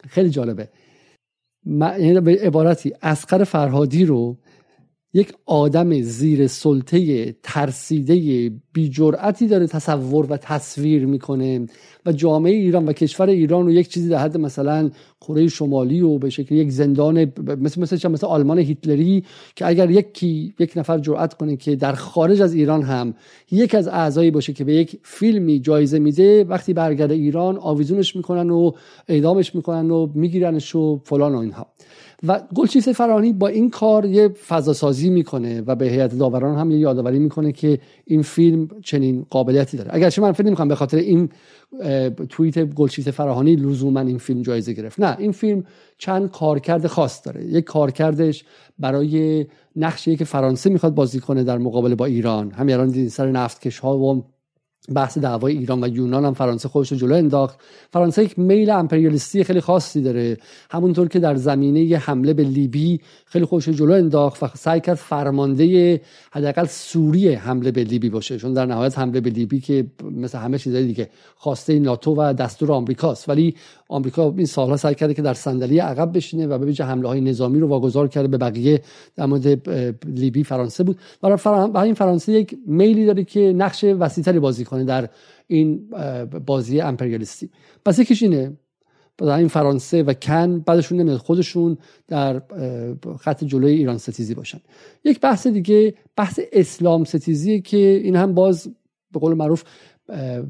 [SPEAKER 1] خیلی جالبه. یعنی به عبارتی اسقر فرهادی رو یک آدم زیر سلطه ترسیده بی داره تصور و تصویر می‌کنه و جامعه ایران و کشور ایران رو یک چیزی در حد مثلا کره شمالی و به شکل یک زندان مثل مثل مثل آلمان هیتلری که اگر یکی یک نفر جرأت کنه که در خارج از ایران هم یک از اعضایی باشه که به یک فیلمی جایزه میده وقتی برگرده ایران آویزونش می‌کنن و اعدامش می‌کنن و میگیرنش و فلان و اینها. و گلچیس فرانی با این کار یه فضا سازی می‌کنه و به هیئت داوران هم یه یادآوری می‌کنه که این فیلم چنین قابلیتی داره. اگرچه من فکر نمی‌کنم به خاطر این توییت گلچیت فراهانی لزوما این فیلم جایزه گرفت. نه این فیلم چند کارکرد خاص داره. یک کارکردش برای نقشی که فرانسه می‌خواد بازی کنه در مقابله با ایران. همین الان سر نفتکش ها و بحث دعوای ایران و یونان هم فرانسه خودش رو جلو انداخت. فرانسه یک میل امپریالیستی خیلی خاصی داره. همونطور که در زمینه حمله به لیبی خیلی خودش رو جلو انداخت و سعی کرد فرمانده حداقل سوری حمله به لیبی باشه چون در نهایت حمله به لیبی که مثل همه چیزهای دیگه خواسته ناتو و دستور آمریکاست. ولی آمریکا این سالها سعی کرده که در صندلی عقب بشینه و به حمله های نظامی رو واگذار کرده به بقیه در مورد لیبی فرانسه بود. برای فرانسه یک میلی داره که نقش وسیعتری بازی کنه. در این بازی امپریالیستی. پس یکیش اینه در این فرانسه و کن بعدشون نمیاد خودشون در خط جلوی ایران ستیزی باشن. یک بحث دیگه بحث اسلام ستیزی که این هم باز به قول معروف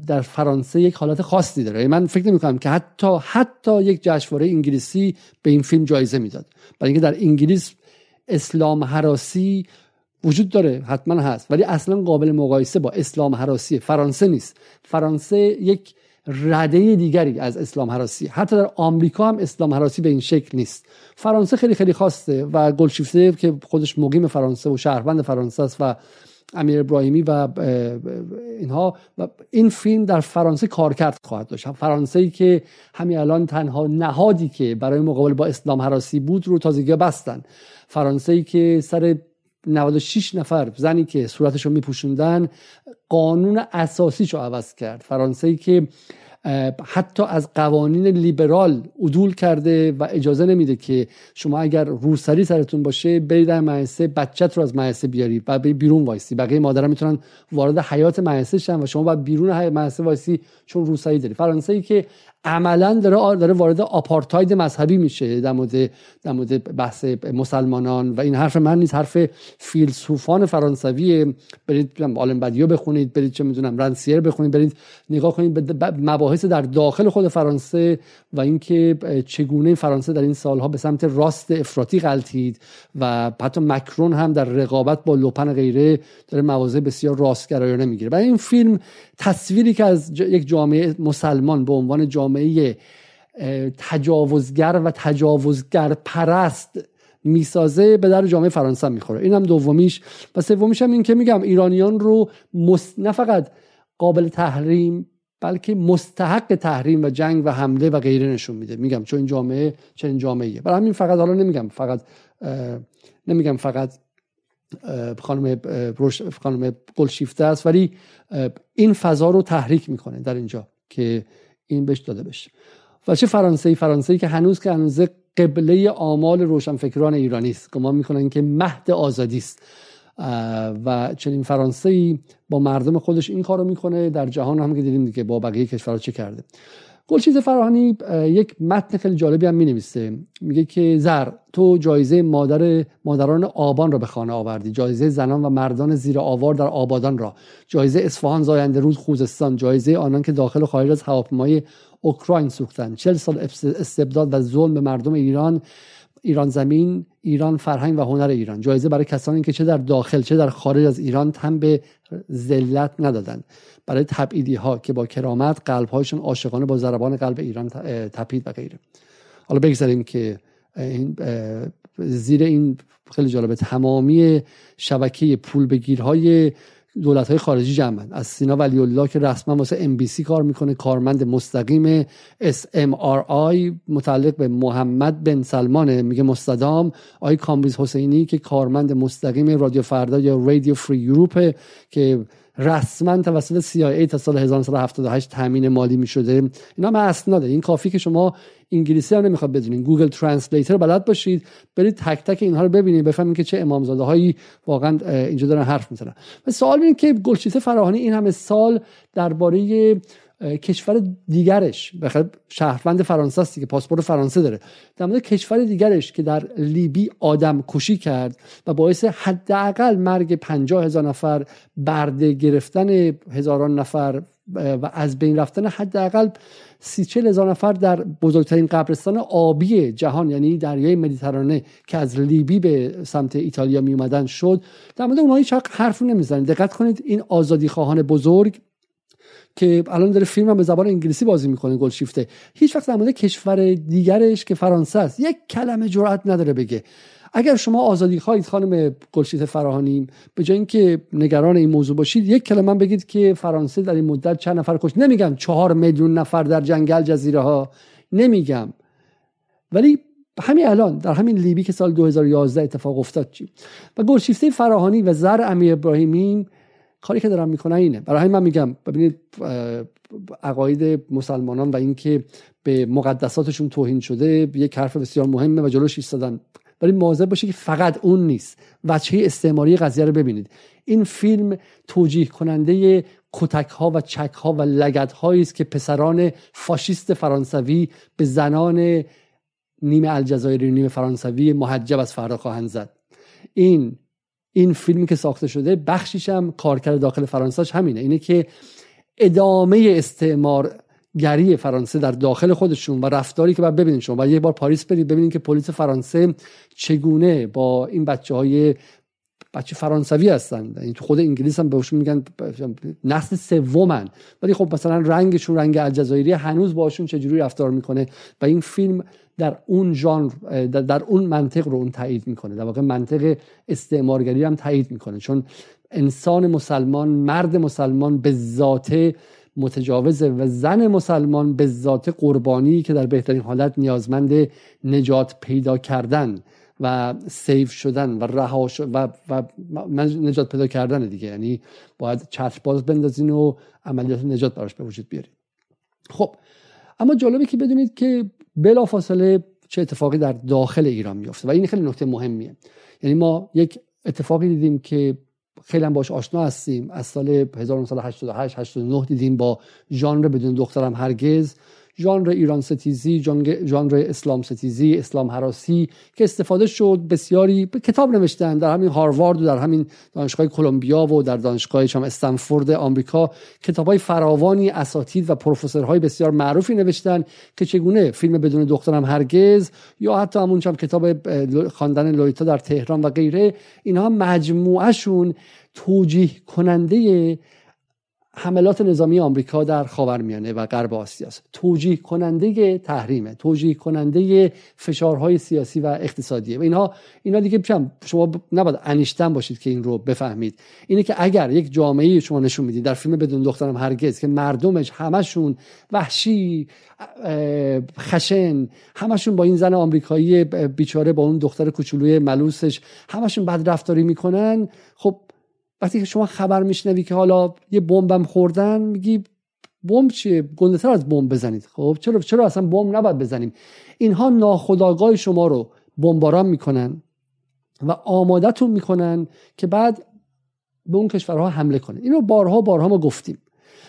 [SPEAKER 1] در فرانسه یک حالت خاصی داره. من فکر نمی کنم که حتی حتی یک جشنواره انگلیسی به این فیلم جایزه می‌داد. برای اینکه در انگلیس اسلام حراسی وجود داره حتما هست. ولی اصلا قابل مقایسه با اسلام حراسی فرانسه نیست. فرانسه یک رده دیگری از اسلام حراسی. حتی در آمریکا هم اسلام حراسی به این شکل نیست. فرانسه خیلی خیلی خاصه و گلشیفته که خودش مقیم فرانسه و شهروند فرانسه است و امیر ابراهیمی و اینها. و این فیلم در فرانسه کارکرد خواهد داشت. فرانسه ای که همین الان تنها نهادی که برای مقابل با اسلام حراسی بود رو تازگی بستن. فرانسه ای که سر 96 نفر زنی که صورتش رو میپوشوندن قانون اساسیش رو عوض کرد. فرانسه ای که حتی از قوانین لیبرال عدول کرده و اجازه نمیده که شما اگر روسری سرتون باشه برید در مدرسه بچت رو از مدرسه بیاری و بیرون وایسی. بقیه مادرها می‌تونن وارد حیاط مدرسه شن و شما باید بیرون مدرسه وایسی چون روسری داری. فرانسه ای که عملا داره داره وارد آپارتاید مذهبی میشه در مورد در مورد بحث مسلمانان و این حرف من نیست. حرف فیلسوفان فرانسوی برید آلن بخونید برید چه می‌دونم رنسیر بخونید برید نگاه کنید به مباحث در داخل خود فرانسه و اینکه چگونه فرانسه در این سالها به سمت راست افراطی غلطید و حتی مکرون هم در رقابت با لوپن غیره داره مواضع بسیار راستگرایانه می‌گیره. و این فیلم تصویری که از یک جامعه مسلمان به عنوان جامعه تجاوزگر و تجاوزگر پرست می‌سازه به در جامعه فرانسه می‌خوره. این هم دومیش. و سومیش هم این که میگم ایرانیان رو. نه فقط قابل تحریم بلکه مستحق تحریم و جنگ و حمله و غیره نشون میده. میگم چون این جامعه چنین جامعه برای همین فقط حالا نمیگم فقط نمیگم فقط خانم خانم گلشیفته است ولی این فضا رو تحریک می‌کنه در اینجا که این بهش داده بشه. و چه فرانسه فرانسه که هنوز که هنوز قبله آمال روشنفکران ایرانی است. گمان می‌کنن که مهد آزادی است. و چنین فرانسه با مردم خودش این کارو می‌کنه. در جهان هم که دیدیم دیگه با بقیه کشورها چه کرده. گلچیز فراهانی یک متن خیلی جالبی هم می‌نویسه. میگه که زر تو جایزه مادر مادران آبان را به خانه آوردی. جایزه زنان و مردان زیر آوار در آبادان را. جایزه اصفهان زاینده روز خوزستان. جایزه آنان که داخل و خارج از هواپیمای اوکراین سوختند. چل سال استبداد و ظلم به مردم ایران ایران زمین ایران فرهنگ و هنر ایران. جایزه برای کسانی که چه در داخل چه در خارج از ایران تن به ذلت ندادند برای تبعیدی ها که با کرامت قلب هایشون عاشقانه با ضربان قلب ایران تپید و غیره. حالا بگذاریم که این زیر این خیلی جالبه تمامی شبکه پول بگیرهای دولت های خارجی جمعن از سینا ولی الله که رسما واسه ام بی سی کار می‌کنه کارمند مستقیم اس ام آر آی متعلق به محمد بن سلمان میگه مستدام. آی کامبریز حسینی که کارمند مستقیم رادیو فردا یا رادیو فری یوروپ که رسما توسط CIA تا سال 1978 تامین مالی می شده اینا هم اسناده این کافی که شما انگلیسی هم نمی‌خواد بدونین. گوگل ترنسلیتر بلد باشید. برید تک تک اینها رو ببینید بفهمید که چه امامزاده هایی واقعا اینجا دارن حرف می‌زنن. و سوال اینه که گلشیته فراهانی این همه سال درباره کشور دیگرش. بخاطر شهروند فرانسه است که پاسپورت فرانسه داره. در مورد کشور دیگرش که در لیبی آدم کشی کرد و باعث حداقل مرگ پنجاه هزار نفر برده گرفتن هزاران نفر و از بین رفتن حداقل سی چل هزار نفر در بزرگترین قبرستان آبی جهان یعنی دریای مدیترانه که از لیبی به سمت ایتالیا می اومدن شد. در مورد اونها هیچ حرف نمی‌زنید. دقت کنید این آزادی خواهان بزرگ که الان داره فیلم هم به زبان انگلیسی بازی می‌کنه گلشیفته هیچ وقت در کشور دیگرش که فرانسه است یک کلمه جرأت نداره بگه. اگر شما آزادی خواهید خانم گلشیت فراهانی به جای اینکه نگران این موضوع باشید یک کلمه بگید که فرانسه در این مدت چند نفر کشت. نمیگم چهار میلیون نفر در جنگل جزیره ها نمیگم. ولی همین الان در همین لیبی که سال 2011 اتفاق افتاد چی؟ و گلشیفته فراهانی و زر امیر ابراهیمی کاری که دارم می‌کنن اینه. برای من میگم ببینید عقاید مسلمانان و اینکه به مقدساتشون توهین شده یک حرف بسیار مهمه و جلوش ایستادن. ولی مواظب باشید که فقط اون نیست. وجهه استعماری قضیه رو ببینید. این فیلم توجیه کننده کتک ها و چک ها و لگت هایی است که پسران فاشیست فرانسوی به زنان نیمه الجزایری نیمه فرانسوی محجب از فردا خواهند زد. این این فیلمی که ساخته شده بخشیش هم کارکرد داخل فرانسهش همینه. اینه که ادامه استعمار گری فرانسه در داخل خودشون و رفتاری که باید ببینید شما. و یه بار پاریس برید ببینید که پلیس فرانسه چگونه با این بچه های بچه فرانسوی هستن. این تو خود انگلیس هم بهشون میگن نسل سومن. ولی خب مثلا رنگشون رنگ الجزایری هنوز باشون چجوری رفتار می‌کنه. و این فیلم در اون ژانر در, اون منطق رو اون تایید می‌کنه. در واقع منطق استعمارگری هم تایید می‌کنه. چون انسان مسلمان مرد مسلمان به ذاته متجاوزه و زن مسلمان به ذات قربانی که در بهترین حالت نیازمند نجات پیدا کردن و سیف شدن و رها و, و نجات پیدا کردن دیگه. یعنی باید چتر باز بندازین و عملیات نجات براش به وجود بیارید خب اما جالبه که بدونید که بلا فاصله چه اتفاقی در داخل ایران میفته و این خیلی نکته مهمیه. یعنی ما یک اتفاقی دیدیم که خیلی هم باش آشنا هستیم. از سال 1988 89 دیدیم با ژانر بدون دخترم هرگز. ژانر ایران ستیزی ژانر اسلام ستیزی اسلام حراسی که استفاده شد بسیاری کتاب نوشتن در همین هاروارد و در همین دانشگاه کلمبیا و در دانشگاه هم استنفورد آمریکا. کتاب های فراوانی اساتید و پروفسورهای بسیار معروفی نوشتن که چگونه فیلم بدون دخترم هرگز یا حتی همون هم کتاب خواندن لویتا در تهران و غیره اینها مجموعهشون توجیه کننده حملات نظامی آمریکا در خاورمیانه و غرب آسیا است توجیه کننده تحریمه. توجیه کننده فشارهای سیاسی و اقتصادیه. و اینها اینا دیگه شما نباید انیشتن باشید که این رو بفهمید. اینه که اگر یک جامعه شما نشون می‌دید در فیلم بدون دخترم هرگز که مردمش همشون وحشی خشن همشون با این زن آمریکایی بیچاره با اون دختر کوچولوی ملوسش همشون بد رفتاری می‌کنن خب وقتی شما خبر میشنوی که حالا یه بمبم خوردن میگی بمب چیه؟ گنده تر از بمب بزنید. خب چرا چرا اصلا بمب نباید بزنیم؟ اینها ناخودآگاه شما رو بمباران می‌کنن و آمادتون می‌کنن که بعد به اون کشورها حمله کنه. اینو بارها بارها ما گفتیم.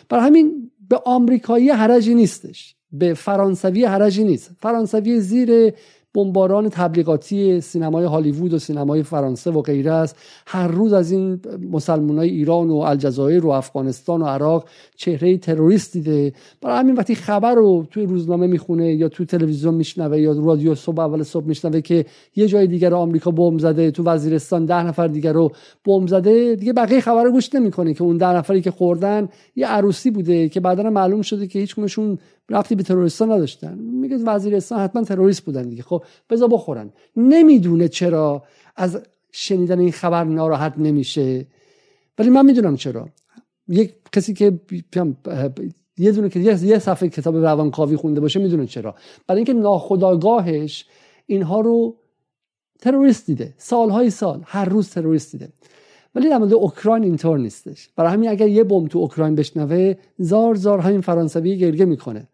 [SPEAKER 1] برای همین به آمریکایی حرجی نیستش. به فرانسوی حرجی نیست. فرانسوی زیر بمباران تبلیغاتی سینمای هالیوود و سینمای فرانسه و غیره است. هر روز از این های ایران و الجزایر و افغانستان و عراق چهره تروریست دیده. برای همین وقتی خبر رو توی روزنامه می‌خونه یا توی تلویزیون میشنوه یا رادیو صبح اول صبح میشنوه که یه جای دیگر آمریکا بمب زده تو وزیرستان ده نفر دیگر رو بمب زده دیگه بقیه خبر رو گوش نمی‌کنه که اون ده نفری که خوردن یه عروسی بوده که بعدا معلوم شده که هیچ رفتی به تروریستان نداشتن. میگه وزیرستان حتما تروریست بودن دیگه. خب بذار بخورن. نمی‌دونه چرا از شنیدن این خبر ناراحت نمیشه. ولی من می‌دونم چرا. یک کسی که یه دونه که یه صفحه کتاب روانکاوی خونده باشه می‌دونه چرا. برای اینکه ناخداگاهش اینها رو تروریست دیده. سالهای سال هر روز تروریست دیده. ولی در مورد اوکراین اینطور نیستش. برای همین اگر یه بم تو اوکراین بشنوه زار زار همین فرانسوی گرگه می‌کنه.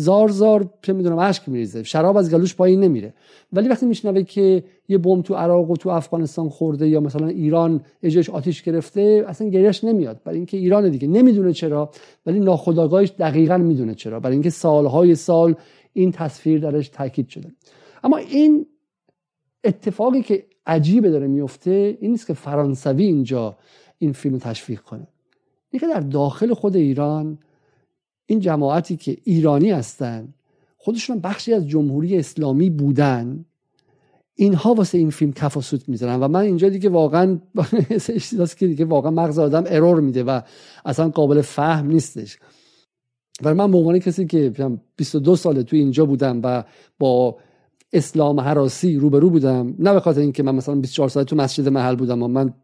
[SPEAKER 1] زار زار چه می‌دونم اشک میریزه. شراب از گلوش پایین نمیره. ولی وقتی میشنوه که یه بم تو عراق و تو افغانستان خورده یا مثلا ایران اجاش آتیش گرفته اصلا گریش نمیاد. برای اینکه ایران دیگه نمی‌دونه چرا ولی ناخداگاهش دقیقا می‌دونه چرا. برای اینکه سالهای سال این تصویر درش تاکید شده. اما این اتفاقی که عجیبه داره میفته این نیست که فرانسوی اینجا این فیلم تشویق کنه. اینکه در داخل خود ایران این جماعتی که ایرانی هستن خودشون بخشی از جمهوری اسلامی بودن. اینها واسه این فیلم کف و سوت می‌زنن و من اینجا دیگه واقعا که دیگه واقعا مغز آدم ارور میده و اصلا قابل فهم نیستش. و من به عنوان کسی که 22 ساله توی اینجا بودم و با اسلام حراسی روبرو بودم. نه به خاطر اینکه من مثلا 24 ساعت تو مسجد محل بودم و من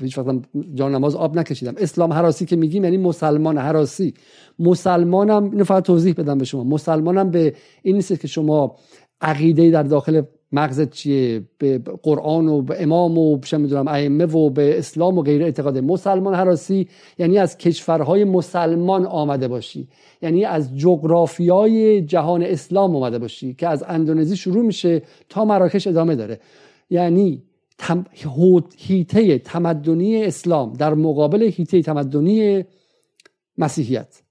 [SPEAKER 1] هیچ وقت جان نماز آب نکشیدم. اسلام حراسی که میگیم یعنی مسلمان حراسی. مسلمانم اینو فقط توضیح بدم به شما. مسلمانم به این نیست که شما عقیده در داخل مغزت چیه؟ به قرآن و به امام و چه می‌دونم ائمه و به اسلام و غیره اعتقاد مسلمان حراسی. یعنی از کشورهای مسلمان آمده باشی. یعنی از جغرافیای جهان اسلام آمده باشی که از اندونزی شروع میشه تا مراکش ادامه داره. یعنی تم... هیته تمدنی اسلام در مقابل هیته تمدنی مسیحیت.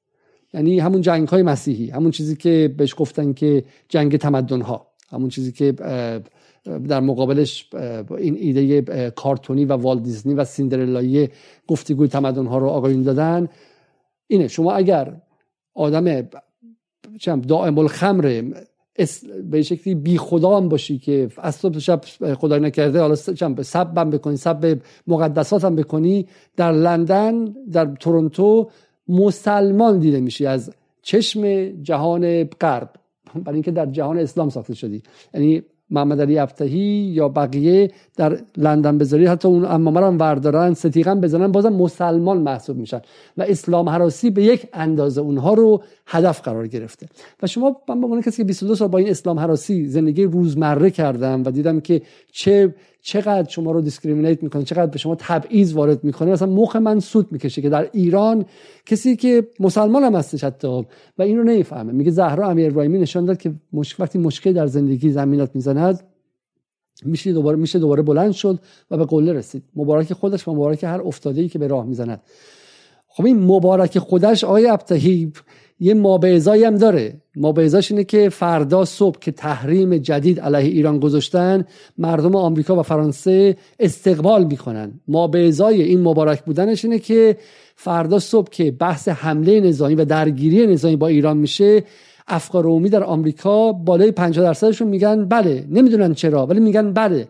[SPEAKER 1] یعنی همون جنگ های مسیحی همون چیزی که بهش گفتن که جنگ تمدن ها همون چیزی که در مقابلش این ایده کارتونی و والدیزنی و سیندرلایی گفتگوی تمدن ها رو آقایون دادن. اینه شما اگر آدم دائم الخمر به شکلی بی خدا هم باشی که از صبح شب خدای نکرده حالا سب هم بکنی سب مقدسات هم بکنی در لندن در تورنتو مسلمان دیده میشی از چشم جهان غرب. برای اینکه در جهان اسلام ساخته شدی. یعنی محمد علی ابطحی یا بقیه در لندن بذاری حتی اون عمامه هم وردارن سه تیغم بزنن بازم مسلمان محسوب میشن. و اسلام هراسی به یک اندازه اونها رو هدف قرار گرفته. و شما من به کسی که 22 سال با این اسلام هراسی زندگی روزمره کردم و دیدم که چه چقدر شما رو discriminate می‌کنه چقدر به شما تبعیض وارد می‌کنه. مثلا مخ من سوت می‌کشه که در ایران کسی که مسلمان هم هستش حتی و این رو نمی‌فهمه. میگه زهرا امیر ابراهیمی نشان داد که مش... وقتی مشکل در زندگی زمینات می‌زند میشه دوباره میشه دوباره بلند شد و به قله رسید. مبارک خودش و مبارک هر افتاده ای که به راه می‌زند. خب این مبارک خودش آقای ابتهی یه مابعضایی هم داره. مابعضاش اینه که فردا صبح که تحریم جدید علیه ایران گذاشتن مردم آمریکا و فرانسه استقبال می‌کنن. مابعضای این مبارک بودنش اینه که فردا صبح که بحث حمله نظامی و درگیری نظامی با ایران میشه افکار عمومی در آمریکا بالای 50 درصدشون میگن بله نمی‌دونن چرا ولی میگن بله.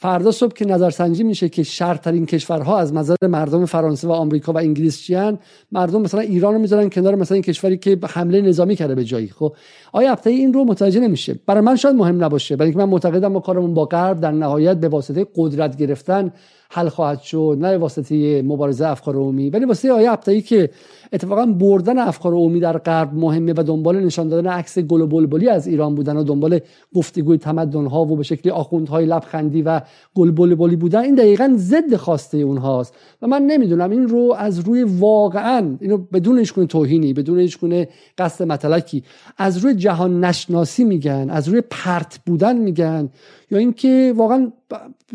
[SPEAKER 1] فردا صبح که نظرسنجی میشه که شرطترین کشورها از نظر مردم فرانسه و آمریکا و انگلیس چیان مردم مثلا ایران رو می‌ذارن کنار مثلا این کشوری که حمله نظامی کرده به جایی. خب آیا هفته این رو متوجه نمیشه؟ برای من شاید مهم نباشه برای اینکه من معتقدم ما کارمون با غرب در نهایت به واسطه قدرت گرفتن حل خواهد شد نه واسطه مبارزه افکار عمومی ولی واسه آیه ابتایی که اتفاقا بردن افکار عمومی در غرب مهمه و دنبال نشان دادن عکس گل و بلبلی از ایران بودن و دنبال گفتگوی تمدن ها و به شکلی آخوندهای لبخندی و گل بلبلی بودن این دقیقا ضد خواسته اونهاست. و من نمی‌دونم این رو از روی واقعا اینو بدون هیچ توهینی بدون هیچ قصد مطلقی از روی جهان نشناسی میگن از روی پرت بودن میگن یا اینکه واقعا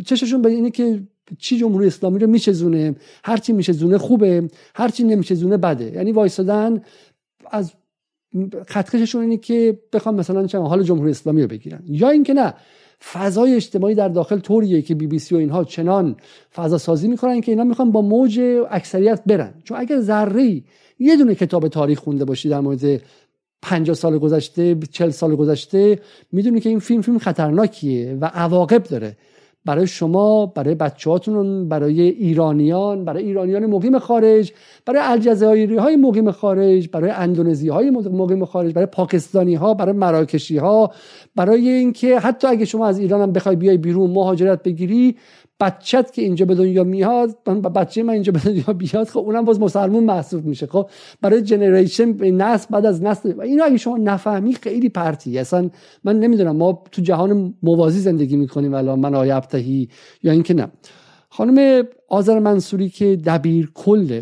[SPEAKER 1] چششون به اینه که چی جمهوری اسلامی رو میچزونه هر چی میچزونه خوبه هر چی نمیچزونه بده. یعنی وایسادن از خطکششون اینه که بخوام مثلا چه حال جمهوری اسلامی رو بگیرن. یا اینکه نه فضای اجتماعی در داخل طوریه که بی بی سی و اینها چنان فضا سازی می‌کنن که اینا می‌خوان با موج اکثریت برن. چون اگر ذره یه دونه کتاب تاریخ خونده باشی در مورد 50 سال گذشته 40 سال گذشته می‌دونی که این فیلم فیلم خطرناکیه و عواقب داره. برای شما برای بچهاتون برای ایرانیان برای ایرانیان مقیم خارج برای الجزایری های مقیم خارج برای اندونزی های مقیم خارج برای پاکستانی ها برای مراکشی ها برای اینکه حتی اگه شما از ایران هم بخوای بیای بیرون مهاجرت بگیری بچت که اینجا به دنیا میاد بچه من اینجا به دنیا بیاد خب اونم باز مسلمون محسوب میشه. خب برای جنریشن نسل بعد از نسل. اینو اگه شما نفهمی خیلی پرتی. اصلا من نمی‌دونم ما تو جهان موازی زندگی می‌کنیم الان من آیبتهی یا اینکه نه. خانم آذر منصوری که دبیر کل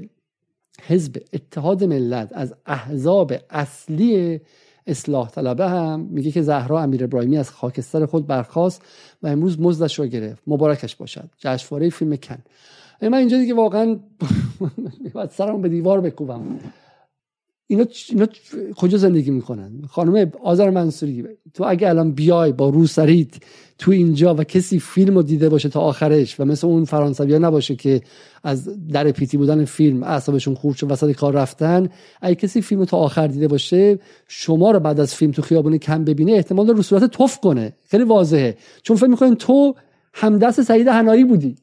[SPEAKER 1] حزب اتحاد ملت از احزاب اصلی اصلاح طلبه هم. میگه که زهرا امیر ابراهیمی از خاکستر خود برخواست و امروز مزدش رو گرفت. مبارکش باشد. جشنواره فیلم کن. من اینجا دیگه واقعا باید سرم به دیوار بکوبم. اینا, اینا کجا زندگی می‌کنن؟ خانم آذر منصوری تو اگه الان بیای با روسریت تو اینجا و کسی فیلم رو دیده باشه تا آخرش و مثل اون فرانسوی نباشه که از در پیتی بودن فیلم اعصابشون خوب شد وسط کار رفتن اگه کسی فیلم رو تا آخر دیده باشه شما رو بعد از فیلم تو خیابون کم ببینه احتمال رو صورت توف کنه. خیلی واضحه. چون فکر می‌کنین تو همدست سعید هنایی بودی.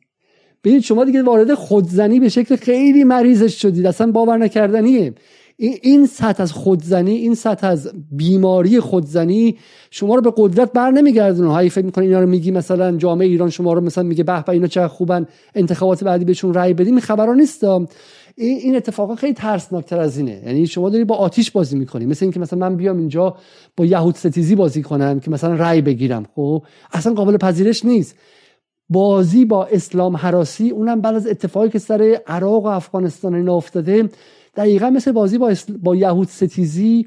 [SPEAKER 1] ببینید شما دیگه وارد خودزنی به شکل خیلی مریضش شدید. اصلا باور نکردنیه. این سطح از خودزنی این سطح از بیماری خودزنی شما رو به قدرت بر نمیگردونه. هایی فکر می‌کنه اینا رو میگی مثلا جامعه ایران شما رو مثلا میگه به به اینا چه خوبن انتخابات بعدی بهشون رأی بدیم این خبرا نیست. این اتفاقا خیلی ترسناکتر از اینه. یعنی شما داری با آتیش بازی می‌کنی. مثل اینکه مثلا من بیام اینجا با یهود ستیزی بازی کنم که مثلا رأی بگیرم. خب؟ اصلا قابل پذیرش نیست. بازی با اسلام حراسی اونم بعد از اتفاقی که سر عراق و افغانستان اینا افتاده دقیقا مثل بازی با, با یهود ستیزی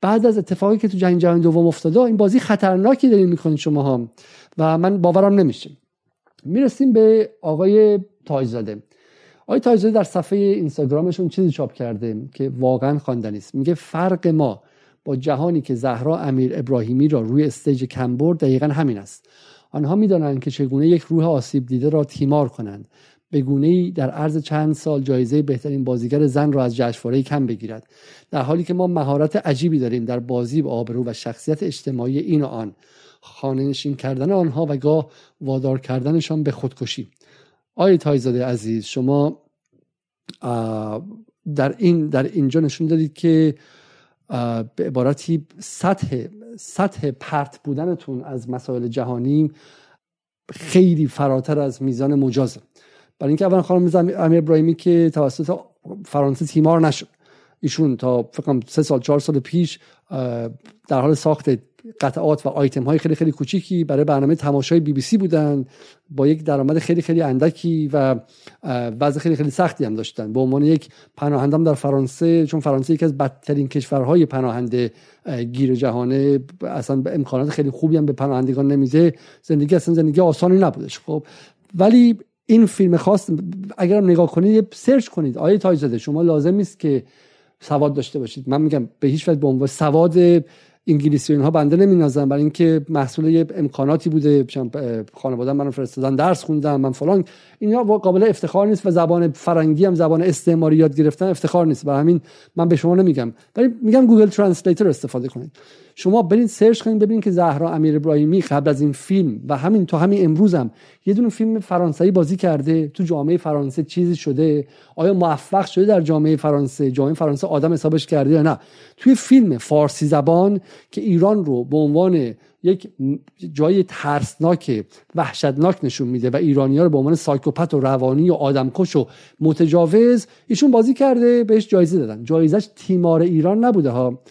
[SPEAKER 1] بعد از اتفاقی که تو جنگ جهانی دوم افتاده این بازی خطرناکی دارین می‌کنید شما ها. و من باورم نمیشه. می‌رسیم به آقای تاجزاده آقای تاجزاده در صفحه اینستاگرامشون چیزی چاپ کرده که واقعا خواندنی است. میگه فرق ما با جهانی که زهرا امیر ابراهیمی را روی استیج کم برد دقیقا همین است. آنها می‌دانند که چگونه یک روح آسیب دیده را تیمار کنند. به گونه ای در عرض چند سال جایزه بهترین بازیگر زن را از جشنواره کم بگیرد. در حالی که ما مهارت عجیبی داریم در بازی با آبرو و شخصیت اجتماعی این و آن. خانه نشین کردن آنها و گاه وادار کردنشان به خودکشی. آقای تایزاده عزیز شما در این در اینجا نشون دادید که به عبارتی سطح سطح پرت بودنتون از مسائل جهانی خیلی فراتر از میزان مجازه برای اینکه اولا خانم امیر ابراهیمی که توسط فرانسه تیمار نشد. ایشون تا فکر سه سال چهار سال پیش در حال ساخت قطعات و آیتم های خیلی خیلی کوچیکی برای برنامه تماشای بی بی سی بودن. با یک درآمد خیلی خیلی اندکی و وضع خیلی خیلی سختی هم داشتن. به عنوان یک پناهندم در فرانسه چون فرانسه یکی از بدترین کشورهای پناهنده گیر جهانه اصلا امکانات خیلی خوبی هم به پناهندگان نمیده. زندگی اصلا زندگی آسانی نبودش. خب ولی این فیلم خاص اگرم نگاه کنید سرچ کنید. آیه تاج زده شما لازم نیست که سواد داشته باشید. من میگم به هیچ وجه به عنوان سواد انگلیسی اینها بنده نمینازم. برای اینکه محصول یه امکاناتی بوده. خانواده من فرستادن درس خوندم من فلان. اینا قابل افتخار نیست و زبان فرنگی هم زبان استعماری یاد گرفتن افتخار نیست. برای همین من به شما نمیگم. ولی میگم Google Translator استفاده کنید. شما برید search کنید ببینید که زهرا امیر ابراهیمی قبل از این فیلم و همین تو همین امروزم یه دونه فیلم فرانسوی بازی کرده تو جامعه فرانسه چیزی شده. آیا موفق شده در جامعه فرانسه؟ جامعه فرانسه آدم حسابش کرده یا نه؟ توی فیلم فارسی زبان که ایران رو به عنوان یک جای ترسناک وحشتناک نشون میده و ایرانی ها رو به عنوان سایکوپت و روانی و آدمکش و متجاوز ایشون بازی کرده بهش جایزه دادن. جایزش تیمار ایران نبوده ها.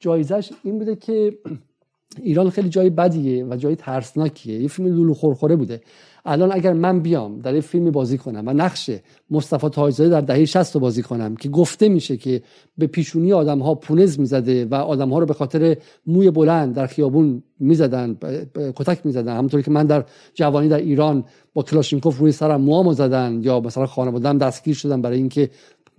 [SPEAKER 1] جایزش این بوده که ایران خیلی جای بدیه و جای ترسناکیه. یه فیلم لولو خورخوره بوده. الان اگر من بیام در یه فیلمی بازی کنم و نقش مصطفی تاجزاده در دهه 60 رو بازی کنم که گفته میشه که به پیشونی آدم ها پونز می‌زده و آدم ها رو به خاطر موی بلند در خیابون می‌زدن کتک می‌زدن. همونطوری که من در جوانی در ایران با کلاشینکوف روی سرم موامو زدن یا مثلا خانواده‌ام دستگیر شدن برای اینکه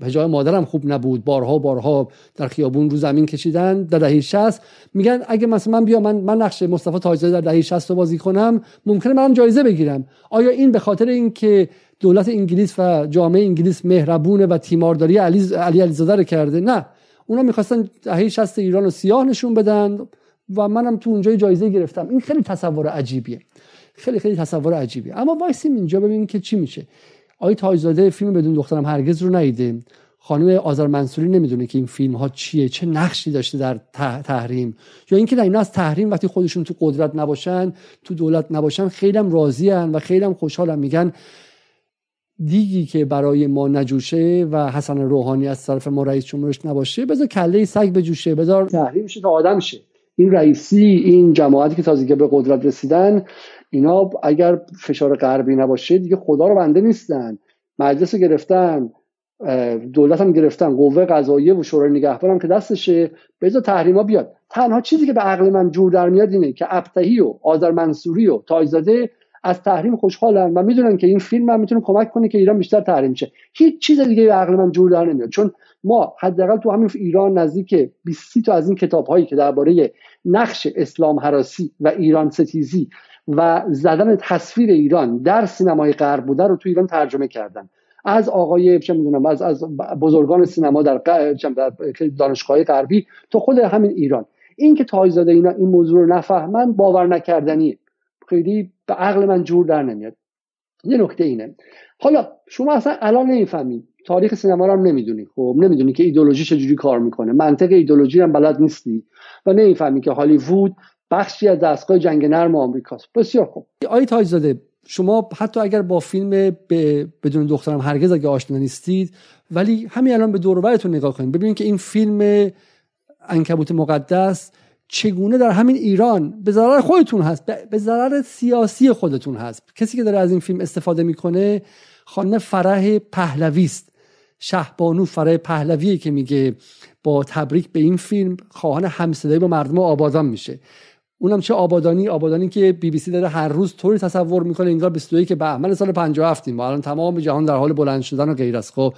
[SPEAKER 1] جای مادرم خوب نبود. بارها بارها در خیابون رو زمین کشیدن. در دهه 60 میگن اگه مثلا من بیام من من نقش مصطفی تاجزاده در دهه 60 رو بازی کنم ممکنه منم جایزه بگیرم. آیا این به خاطر اینکه دولت انگلیس و جامعه انگلیس مهربونه و تیمارداری علی علی علیزاده رو کرده؟ نه. اونا می‌خواستن دهه 60 ایران رو سیاه نشون بدن و منم تو اونجا جایزه گرفتم. این خیلی تصور عجیبیه. خیلی خیلی تصور عجیبیه. اما وایسیم اینجا ببینیم که چی میشه. آقای تاجزاده فیلم بدون دخترم هرگز رو ندیده. خانم آذر منصوری نمی‌دونه که این فیلم ها چیه چه نقشی داشته در تحریم. یا اینکه اینا از تحریم وقتی خودشون تو قدرت نباشن تو دولت نباشن خیلی هم راضیان و خیلی هم میگن دیگی که برای ما نجوشه و حسن روحانی از طرف ما رئیس جمهورش نباشه بذار کله سگ بجوشه بذار تحریم شه تا آدم شه این رئیسی این جماعتی که تازگی به قدرت رسیدن اینا اگر فشار غربی نباشه دیگه خدا رو بنده نیستن. مجلس گرفتن دولت هم گرفتن قوه قضاییه و شورای نگهبان هم که دستشه. بذار تحریما بیاد. تنها چیزی که به عقل من جور در میاد اینه که ابتهی و آذر منصوری و تایزاده از تحریم خوشحالن و می‌دونن که این فیلم هم می‌تونه کمک کنه که ایران بیشتر تحریم شه. هیچ چیز دیگه به عقل من جور در نمیاد. چون ما حداقل تو همین ایران نزدیک 20 تا از این کتاب هایی که درباره نقش اسلام حراسی و ایران ستیزی و زدن تصویر ایران در سینمای غرب بوده رو تو ایران ترجمه کردن. از آقای چه می‌دونم از از بزرگان سینما در, دانشگاه غربی تا خود همین ایران. این که تایزاده اینا این موضوع رو نفهمن باور نکردنیه. خیلی به عقل من جور در نمیاد. یه نکته اینه. حالا شما اصلا الان نمی‌فهمید. تاریخ سینما رو هم نمی‌دونی. خب نمی‌دونی که ایدولوژی چجوری کار می‌کنه. منطق ایدولوژی هم بلد نیستی. و نمی‌فهمی که هالیوود بخشی از دستگاه جنگ نرم آمریکاست. بسیار خوب. آی تایزاده شما حتی اگر با فیلم بدون دخترم هرگز اگه آشنا نیستید ولی همین الان به دور نگاه کنید ببینید که این فیلم انکبوت مقدس چگونه در همین ایران به ضرر خودتون هست به ضرر سیاسی خودتون هست. کسی که داره از این فیلم استفاده می‌کنه خانم فرح پهلوی است. شهبانو فرح پهلوی که میگه با تبریک به این فیلم خواهان همصدایی با مردم آبادان میشه. اونم چه آبادانی آبادانی که بی بی سی داره هر روز طوری تصور می‌کنه انگار 22 که بهمن سال 57 ما الان تمام جهان در حال بلند شدن و غیر است خب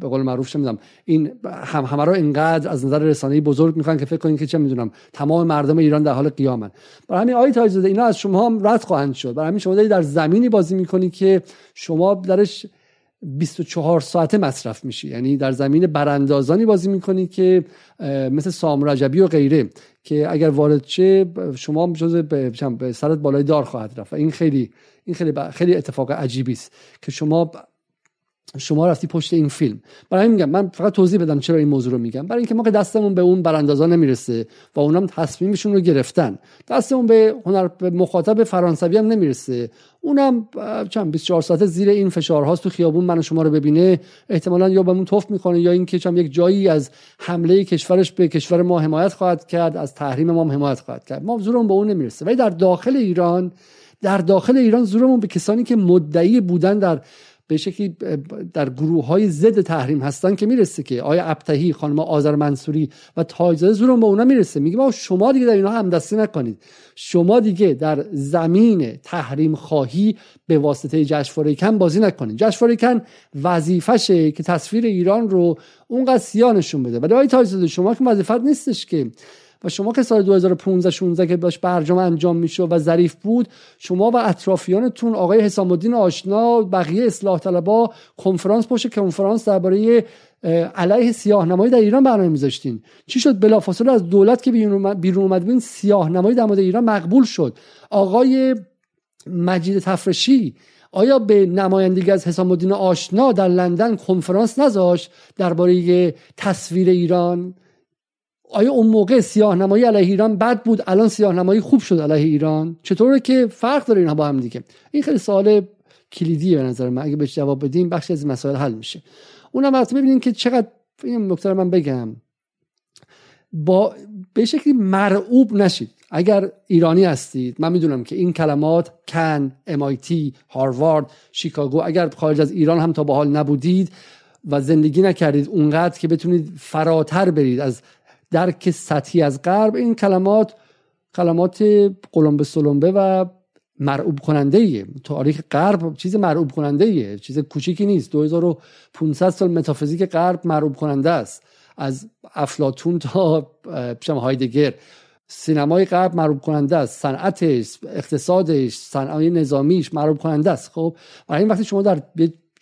[SPEAKER 1] به قول معروف چه می‌دونم این هم همه رو اینقدر از نظر رسانه‌ای بزرگ می‌کنن که فکر کنین که چه می‌دونم تمام مردم ایران در حال قیامن. برای همین آیت تاجزاده اینا از شما هم رد خواهند شد. برای همین شما در زمینی بازی می‌کنی که شما درش 24 ساعته مصرف میشی. یعنی در زمین براندازانی بازی می‌کنی که مثل سام رجبی و غیره که اگر وارد چه شما جز به سرت بالای دار خواهد رفت. این خیلی این خیلی خیلی اتفاق عجیبی است که شما شما رفتی پشت این فیلم. برای میگم من فقط توضیح بدم چرا این موضوع رو میگم. برای اینکه ما که دستمون به اون براندازا نمی‌رسه و اونم تصمیمشون رو گرفتن دستمون به هنر به مخاطب فرانسوی هم نمی‌رسه. اونم چند 24 ساعته زیر این فشارهاست تو خیابون من و شما رو ببینه. احتمالا یا بهمون توف می‌کنه یا اینکه چم یک جایی از حمله کشورش به کشور ما حمایت خواهد کرد از تحریم ما حمایت خواهد کرد. ما زورمون به اون نمی‌رسه. ولی در داخل ایران در داخل ایران زورمون به کسانی که مدعی بودن در به شکلی در گروه های ضد تحریم هستن که می‌رسه که آیا ابتهی خانم آذر منصوری و تاجزاده زورم به اونا می‌رسه. میگه ما شما دیگه در اینها همدستی نکنید. شما دیگه در زمین تحریم خواهی به واسطه جشنواره کن بازی نکنید. جشنواره کن وظیفشه که تصویر ایران رو اونقدر سیاه نشون بده. ولی آقای تاجزاده شما که وظیفت نیستش که و شما که سال 2015 16 که باش برجام انجام می‌شد و ظریف بود شما و اطرافیانتون آقای حسام الدین آشنا بقیه اصلاح طلبا کنفرانس پشت کنفرانس درباره علیه سیاه نمایی در ایران برنامه میذاشتین. چی شد؟ بلافاصله از دولت که بیرون اومد ببین سیاه نمایی در مورد ایران مقبول شد. آقای مجید تفرشی آیا به نمایندگی از حسام الدین آشنا در لندن کنفرانس نذاشت درباره تصویر ایران؟ آیا اون موقع سیاه نمایی علیه ایران بد بود؟ الان سیاه نمایی خوب شد علیه ایران. چطوره که فرق داره اینها با هم دیگه؟ این خیلی سوال کلیدیه به نظر من. اگه بهش جواب بدیم بخشی از مسائل حل میشه. اونم البته ببینید که چقدر این نکته من بگم. با به شکلی مرعوب نشید. اگر ایرانی هستید من می‌دونم که این کلمات کن MIT هاروارد شیکاگو اگر خارج از ایران هم تا به حال نبودید و زندگی نکردید اونقدر که بتونید فراتر برید از درک سطحی از غرب. این کلمات کلمات قلمبه سلمبه و مرعوب کننده ایه تاریخ غرب چیز مرعوب کننده ایه چیز کوچیکی نیست. 2500 سال متافیزیک غرب مرعوب کننده است. از افلاتون تا هایدگر. سینمای غرب مرعوب کننده است. صنعتش اقتصادش صنایع نظامیش مرعوب کننده است. خب برای این وقتی شما در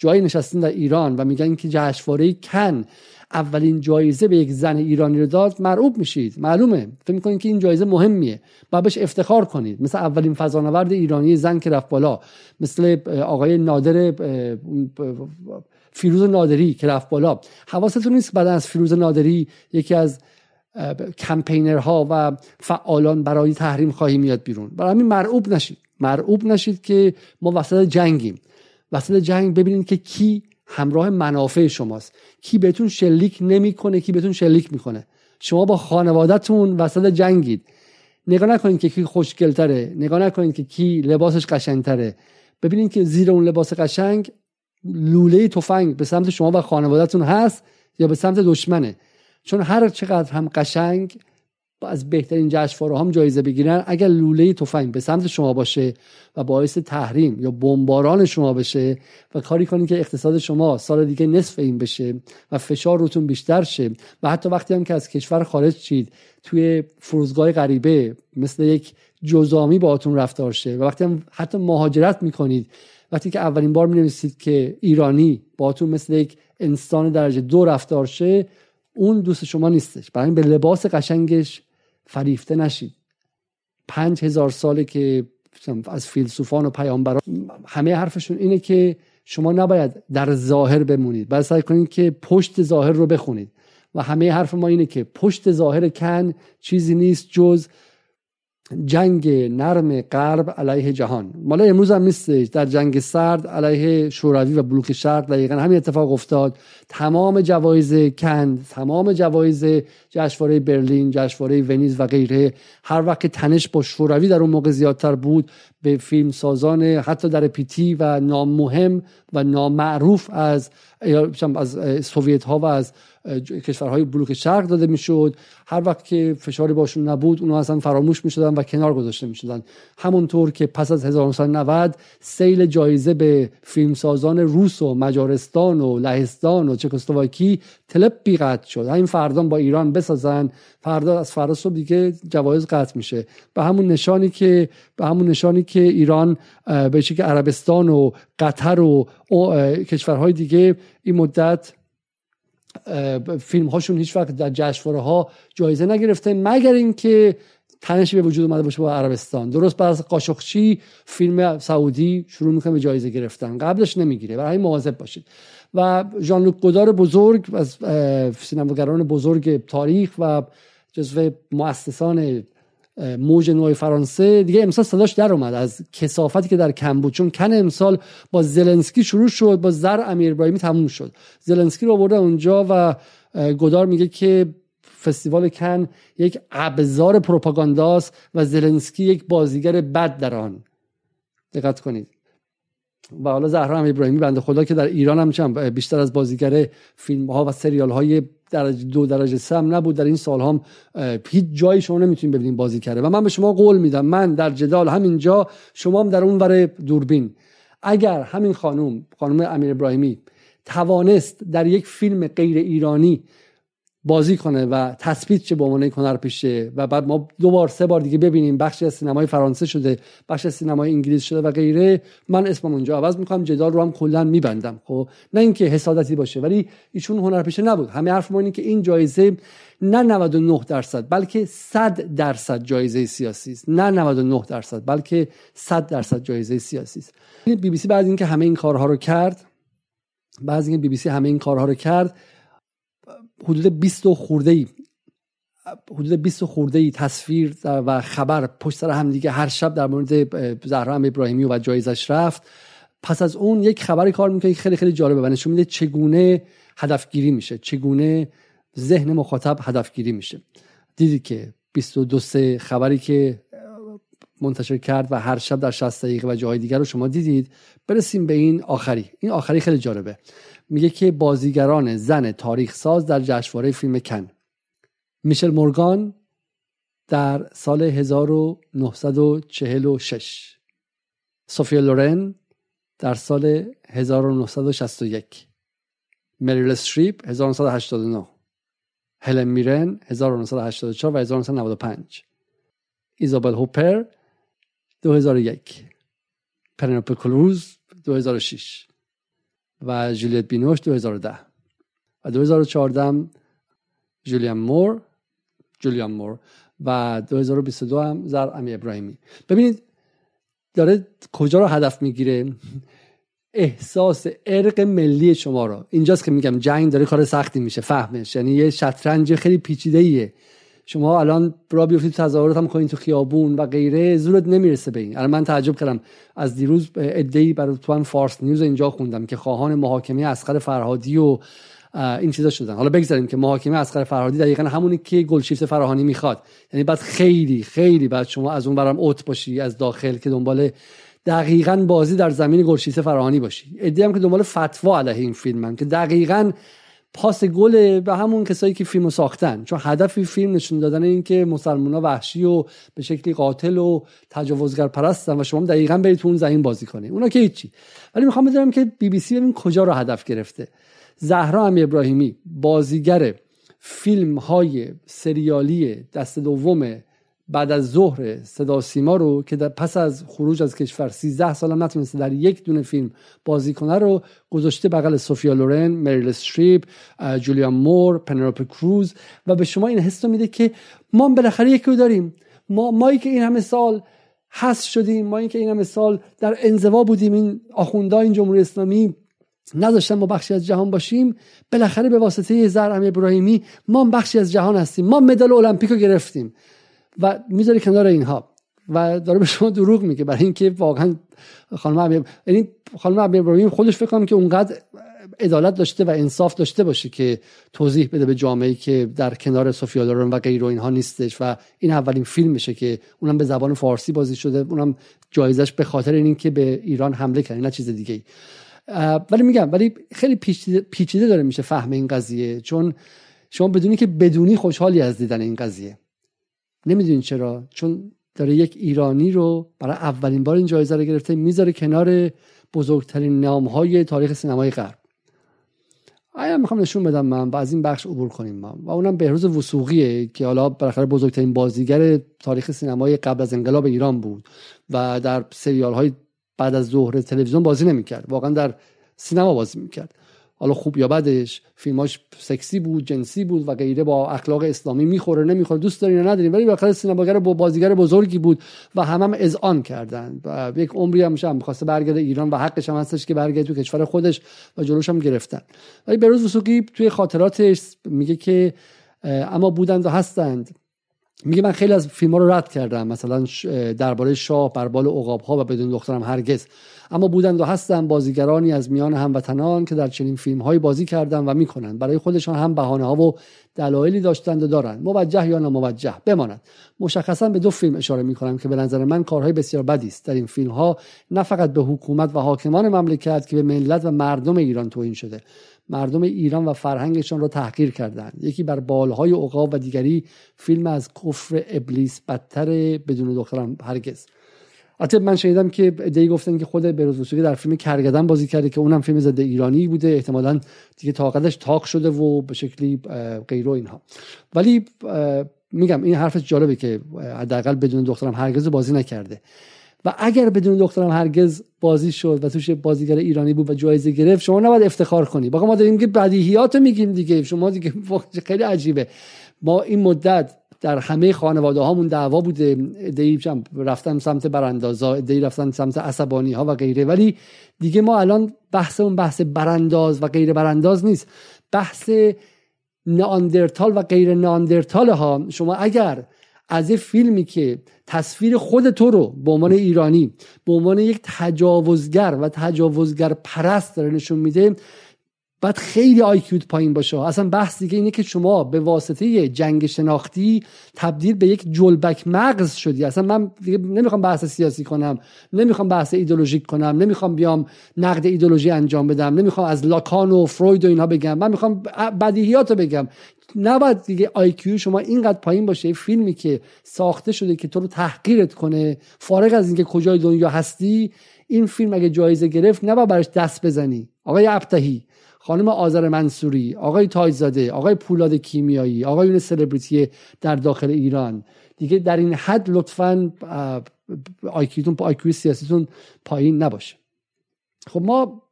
[SPEAKER 1] جایی نشستین در ایران و میگن که جشنواره کن اولین جایزه به یک زن ایرانی رو داد مرعوب میشید. معلومه. فکر می‌کنید که این جایزه مهمیه. و بهش افتخار کنید. مثل اولین فضانورد ایرانی زن که رفت بالا. مثل آقای نادر فیروز نادری که رفت بالا. حواستون نیست بعد از فیروز نادری یکی از کمپینرها و فعالان برای تحریم خواهی میاد بیرون. برای همین مرعوب نشید. مرعوب نشید که ما وسط جنگیم. وسط جنگ ببینید که کی همراه منافع شماست. کی بهتون شلیک نمی‌کنه کی بهتون شلیک می‌کنه. شما با خانوادهتون وسط جنگید. نگاه نکنید که کی خوشگلتره نگاه نکنید که کی لباسش قشنگتره. ببینید که زیر اون لباس قشنگ لوله تفنگ به سمت شما و خانوادهتون هست یا به سمت دشمنه. چون هر چقدر هم قشنگ از بهترین جشنواره هم جایزه بگیرن. اگر لوله تفنگ به سمت شما باشه و باعث تحریم یا بمباران شما بشه و کاری کنید که اقتصاد شما سال دیگه نصف این بشه و فشار روتون بیشتر شه و حتی وقتی هم که از کشور خارج شید توی فرودگاه غریبه مثل یک جزامی باهاتون رفتار شه و وقتی هم حتی مهاجرت می‌کنید وقتی که اولین بار می که ایرانی باهاتون مثل یک انسان درجه دو رفتار شه اون دوست شما نیستش. برای به لباس قشنگش فریفته نشید. پنج هزار ساله که از فیلسوفان و پیامبران همه حرفشون اینه که شما نباید در ظاهر بمونید. باید سعی کنید که پشت ظاهر رو بخونید. و همه حرف ما اینه که پشت ظاهر کن چیزی نیست جز جنگ نرم غرب علیه جهان. مالا امروز هم نیستش. در جنگ سرد علیه شوروی و بلوک شرق دقیقا همین اتفاق افتاد. تمام جوایز کند تمام جوایز جشنواره برلین جشنواره ونیز و غیره هر وقت تنش با شوروی در اون موقع زیادتر بود به فیلم سازان حتی در پیتی و نامهم و نامعروف از از سوویت ها و از کشورهای بلوک شرق داده می‌شد. هر وقت که فشاری باشون نبود اونها اصلا فراموش می‌شدن و کنار گذاشته می‌شدن. همونطور که پس از 1990 سیل جایزه به فیلمسازان روس و مجارستان و لهستان و چکسلواکی تلپ بی قطع شد. همین فردان با ایران بسازن فردا از فردا صبح دیگه جوایز قطع میشه. به همون نشانی که به همون نشانی که ایران به که عربستان و قطر و کشورهای دیگه این مدت فیلم هاشون هیچ وقت در جشنواره ها جایزه نگرفته مگر اینکه تنشی به وجود اومده باشه با عربستان. درست بعد از قاشقچی فیلم سعودی شروع می‌کنه به جایزه گرفتن. قبلش نمی‌گیره. برای مواظب باشید. و ژان لوک گودار بزرگ از سینماگران بزرگ تاریخ و جزو مؤسسان موج نوع فرانسه. دیگه امسال صداش در اومد از کسافتی که در کم بود چون کن امسال با زلنسکی شروع شد با زر امیر ابراهیمی تموم شد. زلنسکی رو برده اونجا و گدار میگه که فستیوال کن یک ابزار پروپاگانداست و زلنسکی یک بازیگر بد در آن. دقت کنید. و حالا زهرا امیر ابراهیمی بنده خدا که در ایران هم بیشتر از بازیگر فیلم ها و سریال های درجه دو درجه سه نبود. در این سال هم هیچ جایی شما نمی‌تونید ببینید بازی کرده. و من به شما قول میدم من در جدال همینجا شما هم در اون ور دوربین. اگر همین خانم خانم امیر ابراهیمی توانست در یک فیلم غیر ایرانی بازی کنه و تثبیت چه به عنوان هنرپیشه. و بعد ما دو بار سه بار دیگه ببینیم بخشی از سینمای فرانسه شده بخشی از سینمای انگلیس شده و غیره. من اسمم اونجا عوض می‌کنم جدال رو هم کلا میبندم خب؟ نه اینکه حسادتی باشه ولی ایشون هنرپیشه نبود. همه حرف ما اینه که این جایزه نه 99 درصد بلکه 100 درصد جایزه سیاسی است. نه 99 درصد بلکه 100 درصد جایزه سیاسی است. بی بی سی بعد اینکه همه این کارها رو کرد بعد اینکه بی بی سی همه این کارها رو کرد حدود 20 خورده ای حدود 20 خورده ای تصویر و خبر پشت سر هم دیگه هر شب در مورد زهرا ابراهیمی و جایزش رفت. پس از اون یک خبری کار می‌کنه خیلی خیلی جالبه و نشون میده چگونه هدفگیری میشه چگونه ذهن مخاطب هدفگیری میشه. دیدی که 22 سه خبری که منتشر کرد و هر شب در 60 دقیقه و جای دیگر رو شما دیدید برسیم به این آخری. این آخری خیلی جالبه. میگه که بازیگران زن تاریخ ساز در جشنواره فیلم کن. میشل مورگان در سال 1946 سوفیا لورن در سال 1961 مریل استریپ 1989 هلن میرن 1984 و 1995 ایزابل هوپر 2001 پرنوپل کلوز 2006 و جولیت بینوش 2010 و 2014 جولیان مور جولیان مور. و 2022 هم زر امی ابراهیمی. ببینید داره کجا رو هدف می‌گیره؟ احساس ارق ملی شما رو. اینجاست که میگم جنگ داره کار سختی میشه فهمش؟ یعنی یه شطرنج خیلی پیچیده ایه شما الان را بیفتید تظاهرات هم کنید تو خیابون و غیره زورت نمی‌رسه به این. الان من تعجب کردم. از دیروز ادعی برای تو فارس نیوز اینجا خوندم که خواهان محاکمه اسقر فرهادی و این چیزا شدن. حالا بگذاریم که محاکمه اسقر فرهادی دقیقا همونی که گلشیفت فراهانی می‌خواد. یعنی بعد خیلی خیلی بعد شما از اون برام اوت باشی از داخل که دنبال دقیقا بازی در زمین گلشیفت فراهانی باشی. ادعی هم که دنبال فتوا علیه این فیلمن که دقیقا پاس گل به همون کسایی که فیلمو ساختن. چون هدف فیلم نشون دادن این که مسلمونا وحشی و به شکلی قاتل و تجاوزگر پرستن و شما دقیقا برید تو اون زمین بازی کنید اونا که هیچی. ولی می‌خوام بدونم که بی بی سی ببین کجا رو هدف گرفته. زهرا امی ابراهیمی بازیگر فیلم های سریالی دست دوم بعد از ظهر صدا سیما رو که پس از خروج از کشور 13 سال هم نتونسته در یک دونه فیلم بازی کنه رو گذاشته بغل سوفیا لورن، مریل استریپ، جولیان مور، پنروپ کروز و به شما این حس میده که ما بالاخره یکی رو داریم. ما مایی که این همه سال حس شدیم ما که این همه سال در انزوا بودیم این آخوندهای این جمهوری اسلامی نداشتن ما بخشی از جهان باشیم بالاخره به واسطه زر ابراهیمی ما بخشی از جهان هستیم. ما مدال المپیک رو گرفتیم. و می‌ذاره کنار اینها و داره به شما دروغ میگه. برای اینکه واقعا خانم یعنی خانم ابراهیم خودش فکر کنم که اونقدر عدالت داشته و انصاف داشته باشه که توضیح بده به جامعه که در کنار سوفیا و غیر اینها نیستش و این اولین فیلم میشه که اونم به زبان فارسی بازی شده اونم جایزش به خاطر این که به ایران حمله کرد نه چیز دیگه ای ولی میگم ولی خیلی پیچیده داره میشه فهم این قضیه چون شما بدونی که بدونی خوشحالی از دیدن این قضیه. نمی‌دونین چرا چون داره یک ایرانی رو برای اولین بار این جایزه رو گرفته می‌ذاره کنار بزرگترین نام های تاریخ سینمای غرب. آیا می‌خوام نشون بدم من و از این بخش عبور کنیم من و اونم بهروز وسوقیه که حالا بالاخره بزرگترین بازیگر تاریخ سینمای قبل از انقلاب ایران بود و در سریال های بعد از ظهر تلویزیون بازی نمی‌کرد. واقعا در سینما بازی می‌کرد. حالا خوب یا بدش فیلماش سکسی بود جنسی بود و غیره با اخلاق اسلامی می‌خوره نمی‌خوره دوست دارین یا ندارین ولی بالاخره سینماگر با بازیگر بزرگی بود و همه هم اذعان کردن. و یک عمری هم هم می‌خواسته برگرده ایران و حقش هم هستش که برگرده تو کشور خودش و جلوش هم گرفتن. ولی بروز وسوقی توی خاطراتش میگه که اما بودند و هستند. میگه من خیلی از فیلم ها رو رد کردم. مثلا درباره شاه بربال عقاب ها و بدون دخترم هرگز. اما بودند و هستن بازیگرانی از میان هموطنان که در چنین فیلم های بازی کردن و می‌کنند. برای خودشان هم بهانه ها و دلایلی داشتند و دارند. موجه یا ناموجه بماند. مشخصا به دو فیلم اشاره می‌کنم که به نظر من کارهای بسیار بدی است. در این فیلم ها نه فقط به حکومت و حاکمان مملکت که به ملت و مردم ایران توهین شده. مردم ایران و فرهنگشان را تحقیر کردند. یکی بر بالهای عقاب و دیگری فیلم از کفر ابلیس بدتر بدون دخترم هرگز. البته من شنیدم که دی گفتن که خود بروز در فیلم کرگدن بازی کرده که اونم فیلم ضد ایرانی بوده. احتمالا دیگه طاقتش تاق شده و به شکلی غیر و اینها. ولی میگم این حرف جالبه که حداقل بدون دخترم هرگز بازی نکرده. و اگر بدون دخترم هرگز بازی شد و توش بازیگر ایرانی بود و جایزه گرفت شما نباید افتخار کنی. باقا ما داریم که بدیهیات میگیم دیگه. شما دیگه خیلی عجیبه. ما این مدت در همه خانواده هامون دعوا بوده. دی رفتن سمت براندازا دی رفتن سمت عصبانی ها و غیره. ولی دیگه ما الان بحث اون بحث برانداز و غیر برانداز نیست. بحث ناندرتال و غیر ناندرتال ها شما اگر از یه فیلمی که تصویر خود تو رو به عنوان ایرانی به عنوان یک تجاوزگر و تجاوزگر پرست داره نشون میده باید خیلی آیکیوت پایین باشه. اصلا بحث دیگه اینه که شما به واسطه جنگ شناختی تبدیل به یک جلبک مغز شدی. اصلا من دیگه نمی‌خوام بحث سیاسی کنم نمی‌خوام بحث ایدولوژیک کنم نمی‌خوام بیام نقد ایدولوژی انجام بدم نمی‌خوام از لاکان و فروید و اینها بگم. من می‌خوام بدیهیات رو بگم. نباید دیگه آیکیو شما اینقدر پایین باشه فیلمی که ساخته شده که تو رو تحقیرت کنه فارغ از اینکه کجای دنیا هستی این فیلم اگه جایزه گرفت نباید براش دست بزنی. آقای ابتهی خانم آذر منصوری آقای تایزاده آقای پولاد کیمیایی آقایون سلبریتی در داخل ایران. دیگه در این حد لطفا آیکیتون آیکیو سیاسیتون پایین نباشه. خب ما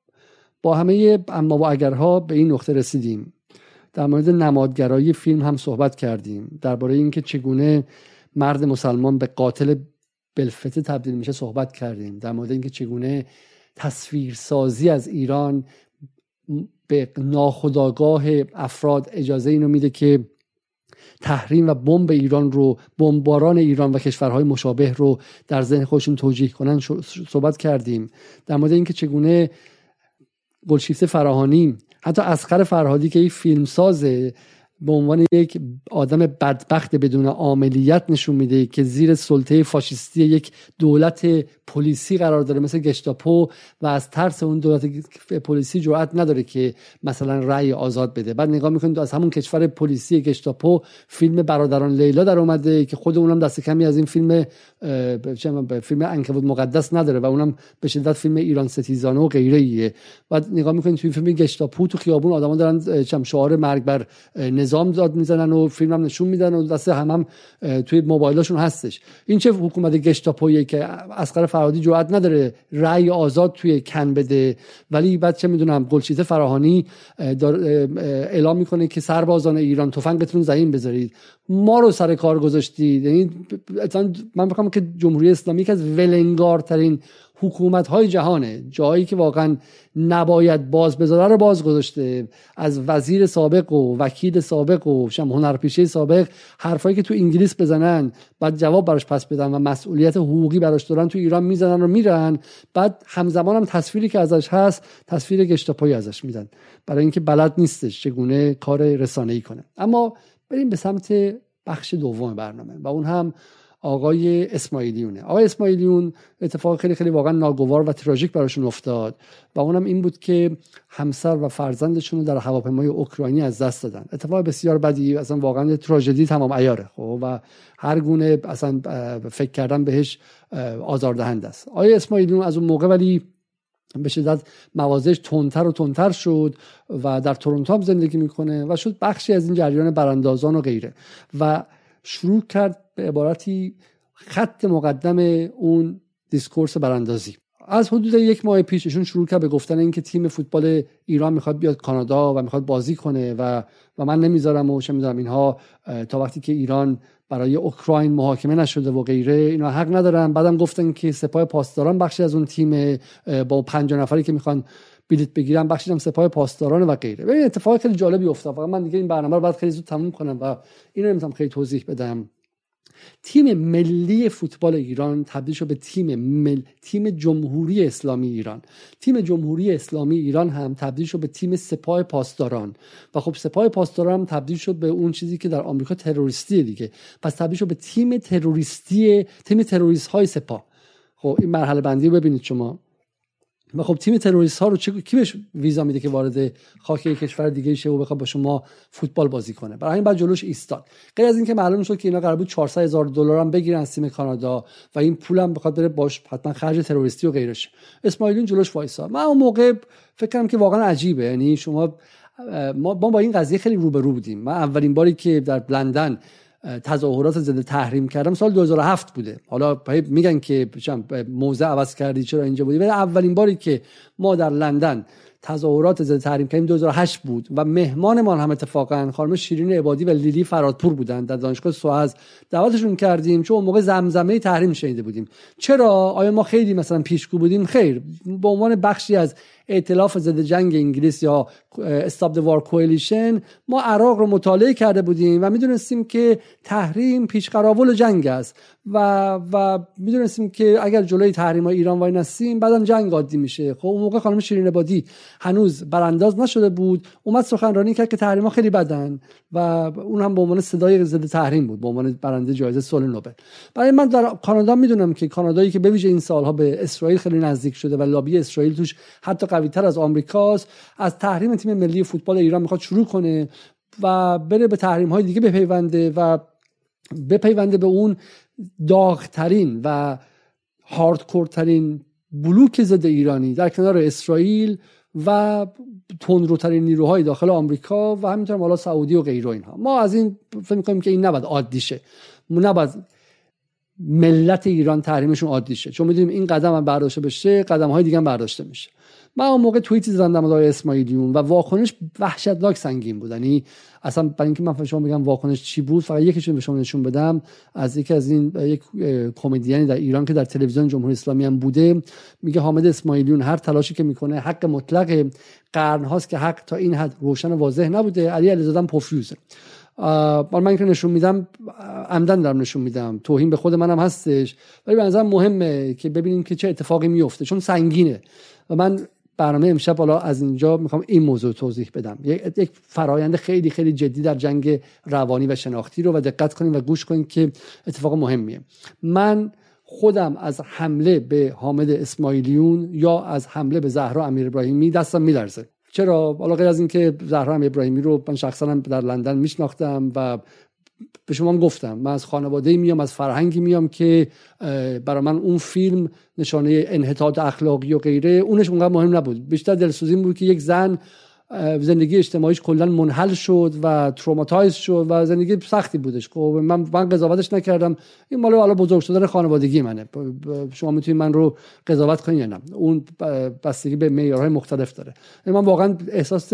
[SPEAKER 1] با همه اما و اگرها به این نقطه رسیدیم. در مورد نمادگرایی فیلم هم صحبت کردیم. درباره اینکه چگونه مرد مسلمان به قاتل بلفته تبدیل میشه صحبت کردیم. در مورد اینکه چگونه تصویرسازی از ایران به ناخداگاه افراد اجازه اینو میده که تحریم و بمب ایران رو بمباران ایران و کشورهای مشابه رو در ذهن خودشون توجیه کنن. صحبت کردیم. در مورد اینکه چگونه گلشیفته فراهانی حتی اسخر فرهادی که یک فیلمسازه به عنوان یک آدم بدبخت بدون عاملیت نشون میده که زیر سلطه فاشیستی یک دولت پلیسی قرار داره مثل گشتاپو و از ترس اون دولت پلیسی جرأت نداره که مثلا رأی آزاد بده. بعد نگاه می‌کنید از همون کشور پلیسی گشتاپو فیلم برادران لیلا در اومده که خود اونم دست کمی از این فیلم فیلم انکبود مقدس نداره و اونم به شدت فیلم ایران ستیزانه و غیره ایه بعد نگاه می‌کنید توی فیلم گشتاپو تو خیابون آدما دارن شعار مرگ بر داد می‌زنن و فیلم هم نشون میدن و دست هم, هم توی موبایلاشون هستش. این چه حکومت گشتاپویه که اسقر فرهادی جرئت نداره رأی آزاد توی کن بده ولی بعد چه می‌دونم گلشیته فراهانی اعلام می‌کنه که سربازان ایران تفنگتون زمین بذارید. ما رو سر کار گذاشتید. یعنی من بخوام که جمهوری اسلامی که از ولنگارترین حکومت های جهانه جایی که واقعا نباید باز بذاره رو باز گذاشته. از وزیر سابق و وکیل سابق و شم هنرپیشه سابق حرفایی که تو انگلیس بزنن بعد جواب براش پس بدن و مسئولیت حقوقی براش دارن تو ایران می‌زنن و میرن. بعد همزمان هم تصویری که ازش هست تصویر گشتاپایی ازش میدن. برای اینکه بلد نیستش چگونه کار رسانه ای کنه. اما بریم به سمت بخش دوم برنامه و اون هم آقای اسماعیلیونه. آقای اسماعیلیون اتفاق خیلی خیلی واقعا ناگوار و تراژیک براشون افتاد و اونم این بود که همسر و فرزندشون رو در هواپیمای اوکراینی از دست دادن. اتفاق بسیار بدی اصلا واقعا تراژدی تمام ایاره خب؟ و هر گونه اصلا فکر کردن بهش آزاردهنده است. آقای اسماعیلیون از اون موقع ولی به شدت موازش تندتر و تندتر شد و در تورنتو زندگی می‌کنه و شد بخشی از این جریان براندازان و غیره. و شروع کرد به عبارتی خط مقدم اون discourse براندازی. از حدود یک ماه پیششون شروع کرد به گفتن اینکه تیم فوتبال ایران می‌خواد بیاد کانادا و می‌خواد بازی کنه و و من نمی‌ذارم و چه می‌ذارم اینها تا وقتی که ایران برای اوکراین محاکمه نشده و غیره اینا حق ندارن. بعدم گفتن که سپاه پاسداران بخشی از اون تیم با پنج نفری که می‌خوان بلیت بگیرن بخشی هم سپاه پاسداران و غیره. ببین اتفاق خیلی جالبی افتاد. فقط من دیگه این برنامه رو بعد خیلی زود تموم کنم و اینو نمی‌تونم خیلی توضیح بدم. تیم ملی فوتبال ایران تبدیل شد به تیم مل... تیم جمهوری اسلامی ایران. تیم جمهوری اسلامی ایران هم تبدیل شد به تیم سپاه پاسداران. و خب سپاه پاسداران هم تبدیل شد به اون چیزی که در آمریکا تروریستی دیگه. پس تبدیل شد به تیم تروریستی تیم تروریست های سپاه. خب این مرحله بندی رو ببینید شما. و خب تیم تروریست ها رو چه کی بهش ویزا میده که وارد خاک کشور دیگه شه و بخواد با شما فوتبال بازی کنه؟ برای همین بعد جلوش ایستاد. غیر از اینکه معلوم شد که اینا قرار بود 400 هزار دلار هم بگیرن از تیم کانادا و این پول هم بخواد بره باش حتما خرج تروریستی و غیرش. اسماعیلون جلوش وایسا من اون موقع فکر کردم که واقعا عجیبه. یعنی شما ما با این قضیه خیلی روبرو بودیم. من اولین باری که در لندن تظاهرات ضد تحریم کردم سال 2007 بوده. حالا میگن که موزه عوض کردی چرا اینجا بودی؟ ولی اولین باری که ما در لندن تظاهرات ضد تحریم کردیم 2008 بود و مهمانمان هم اتفاقا خانم شیرین عبادی و لیلی فرادپور بودن در دانشگاه سوئز دعوتشون کردیم چون موقع زمزمه تحریم شنیده بودیم. چرا؟ آیا ما خیلی مثلا پیشگو بودیم؟ خیر. به عنوان بخشی از ائتلاف ضد جنگ انگلیس یا استاب وار کولیشن ما عراق رو مطالعه کرده بودیم و می‌دونستیم که تحریم پیش قراول جنگ است و و می‌دونستیم که اگر جلوی تحریم های ایران وای نستیم بعدم جنگ عادی میشه. خب اون موقع خانم شیرین بادی هنوز برانداز نشده بود اومد سخنرانی کرد که تحریم ها خیلی بدن و اون هم به عنوان صدای ضد تحریم بود به عنوان برنده جایزه صلح نوبل. برای من در کانادا می‌دونم که کانادایی که به ویژه این سالها به اسرائیل خیلی نزدیک شده و لابی اسرائیل توش حتی قوی تر از آمریکاست از تحریم تیم ملی فوتبال ایران می‌خواد شروع کنه و بره به تحریم های دیگه بپیونده و بپیونده به اون داغترین و هاردکورترین بلوک ضد ایرانی در کنار اسرائیل و تندروترین نیروهای داخل آمریکا و همینطور حالا سعودی و غیره اینها. ما از این فکر می‌کنیم که این نباید عادی شه نباید ملت ایران تحریمشون عادی شه چون می‌دونیم این قدم هم برداشته بشه قدم های دیگه هم برداشته میشه. من اون موقع توییتی زدم در اسماعیلیون و واکنش وحشتناک سنگین بود. یعنی اصلا برای اینکه من شما بگم واکنش چی بود فقط یکیشون به شما نشون بدم. از یکی از این یک کمدیانی در ایران که در تلویزیون جمهوری اسلامی هم بوده میگه حامد اسماعیلیون هر تلاشی که می‌کنه حق مطلق قرن هاست که حق تا این حد روشن و واضح نبوده. علی علیزاده پوفیوزه من که نشون میدم عمدن دارم نشون میدم. توهین به خود منم هستش. ولی به نظر مهمه که ببینیم که چه اتفاقی میفته چون سنگینه. و من برنامه امشب حالا از اینجا می‌خوام این موضوع توضیح بدم. یک فرایند خیلی خیلی جدی در جنگ روانی و شناختی رو و دقت کنیم و گوش کنیم که اتفاق مهمیه. من خودم از حمله به حامد اسماعیلیون یا از حمله به زهرا امیر ابراهیمی دستم میلرزه. چرا؟ حالا غیر از اینکه زهرا امیر ابراهیمی رو من شخصا در لندن میشناختم و به شما گفتم. من از خانواده میام از فرهنگی میام که برای من اون فیلم نشانه انحطاط اخلاقی و غیره اونش اونقدر مهم نبود. بیشتر دلسوزی بود که یک زن زندگی اجتماعیش کلا منحل شد و تروماتایز شد و زندگی سختی بودش. خب من من قضاوتش نکردم. این مال حالا بزرگ شدن خانوادگی منه. شما می‌تونید من رو قضاوت کنید نه؟ اون بستگی به معیارهای مختلف داره. من واقعا احساس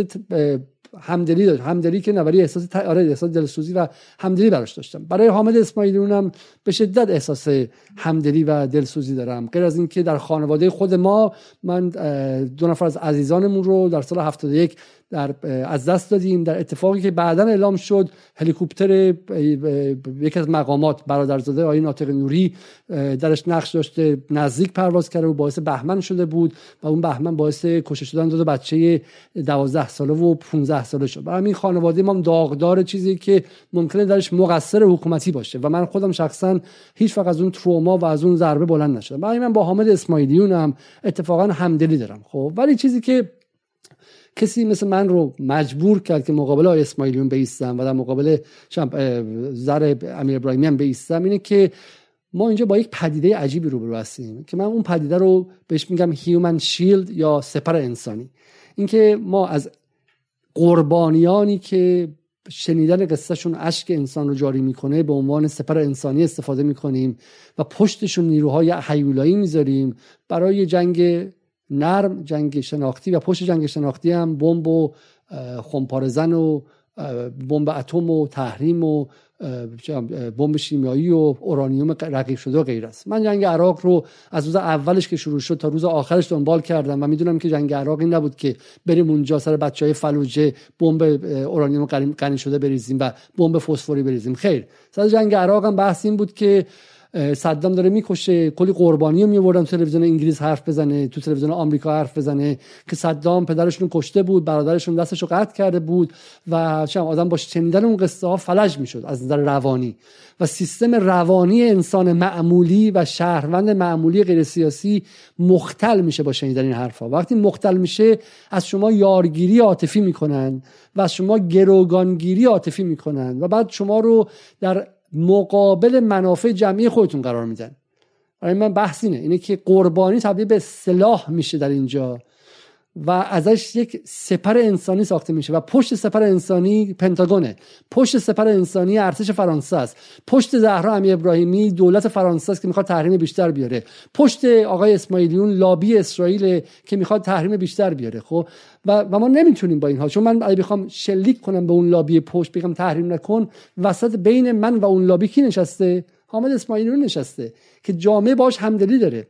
[SPEAKER 1] همدلی داشت. همدلی که نوری احساس ت... آره احساس دلسوزی و همدلی براش داشتم. برای حامد اسماعیلیون هم به شدت احساس همدلی و دلسوزی دارم. غیر از اینکه در خانواده خود ما من دو نفر از عزیزانمون رو در سال 71 در از دست دادیم. در اتفاقی که بعدا اعلام شد هلیکوپتر یکی از مقامات برادرزاده آقای ناطق نوری درش نقش داشته نزدیک پرواز کرده و باعث بهمن شده بود و اون بهمن باعث کشته شدن دو بچه 12 ساله و 15 ساله شد. برای این خانواده ما داغدار چیزی که ممکنه درش مقصر حکومتی باشه و من خودم شخصا هیچ وقت از اون تروما و از اون ضربه بلند نشدم. برای من با حامد اسماعیلیون هم اتفاقا همدلی دارم. خب ولی چیزی که کسی مثل من رو مجبور کرد که مقابل آقای اسماعیلیون بیستم و در مقابل زر امیر ابراهیمی هم بیستم اینه که ما اینجا با یک پدیده عجیبی روبرو هستیم که من اون پدیده رو بهش میگم هیومن شیلد یا سپر انسانی. اینکه ما از قربانیانی که شنیدن قصهشون اشک انسان رو جاری می‌کنه به عنوان سپر انسانی استفاده می‌کنیم و پشتشون نیروهای حیولایی می‌ذاریم برای جنگ نرم جنگ شناختی و پشت جنگ شناختی هم بمب و خمپارزن و بمب اتم و تحریم و بمب شیمیایی و اورانیوم رقیق شده و غیر است. من جنگ عراق رو از روز اولش که شروع شد تا روز آخرش دنبال کردم و می‌دونم که جنگ عراق این نبود که بریم اونجا سر بچه های فلوجه بمب اورانیوم غنی شده بریزیم و بمب فسفوری بریزیم. خیر. سر جنگ عراق هم بحث این بود که صدام داره می‌کشه کلی قربانی رو میوردن تلویزیون انگلیس حرف بزنه تو تلویزیون آمریکا حرف بزنه که صدام پدرشون کشته بود برادرشون دستش رو قطع کرده بود و چه آدم با شنیدن اون قصه ها فلج می‌شد از نظر روانی. و سیستم روانی انسان معمولی و شهروند معمولی غیر سیاسی مختل میشه با شنیدن این حرفها وقتی مختل میشه از شما یارگیری عاطفی می‌کنن و از شما گروگانگیری عاطفی می‌کنن و بعد شما رو در مقابل منافع جمعی خودتون قرار میدن. برای من بحث اینه. اینه که قربانی تبدیل به سلاح میشه در اینجا. و ازش یک سپر انسانی ساخته میشه و پشت سپر انسانی پنتاگونه. پشت سپر انسانی ارتش فرانسه است. پشت زهرا امی ابراهیمی دولت فرانسه است که می‌خواد تحریم بیشتر بیاره. پشت آقای اسماعیلیون لابی اسرائیل که می‌خواد تحریم بیشتر بیاره. خب؟ و, و ما نمی‌تونیم با اینها. چون من اگه بخوام شلیک کنم به اون لابی پشت بگم تحریم نکن وسط بین من و اون لابی کی نشسته؟ حامد اسماعیلیون نشسته که جامعه باش همدلی داره.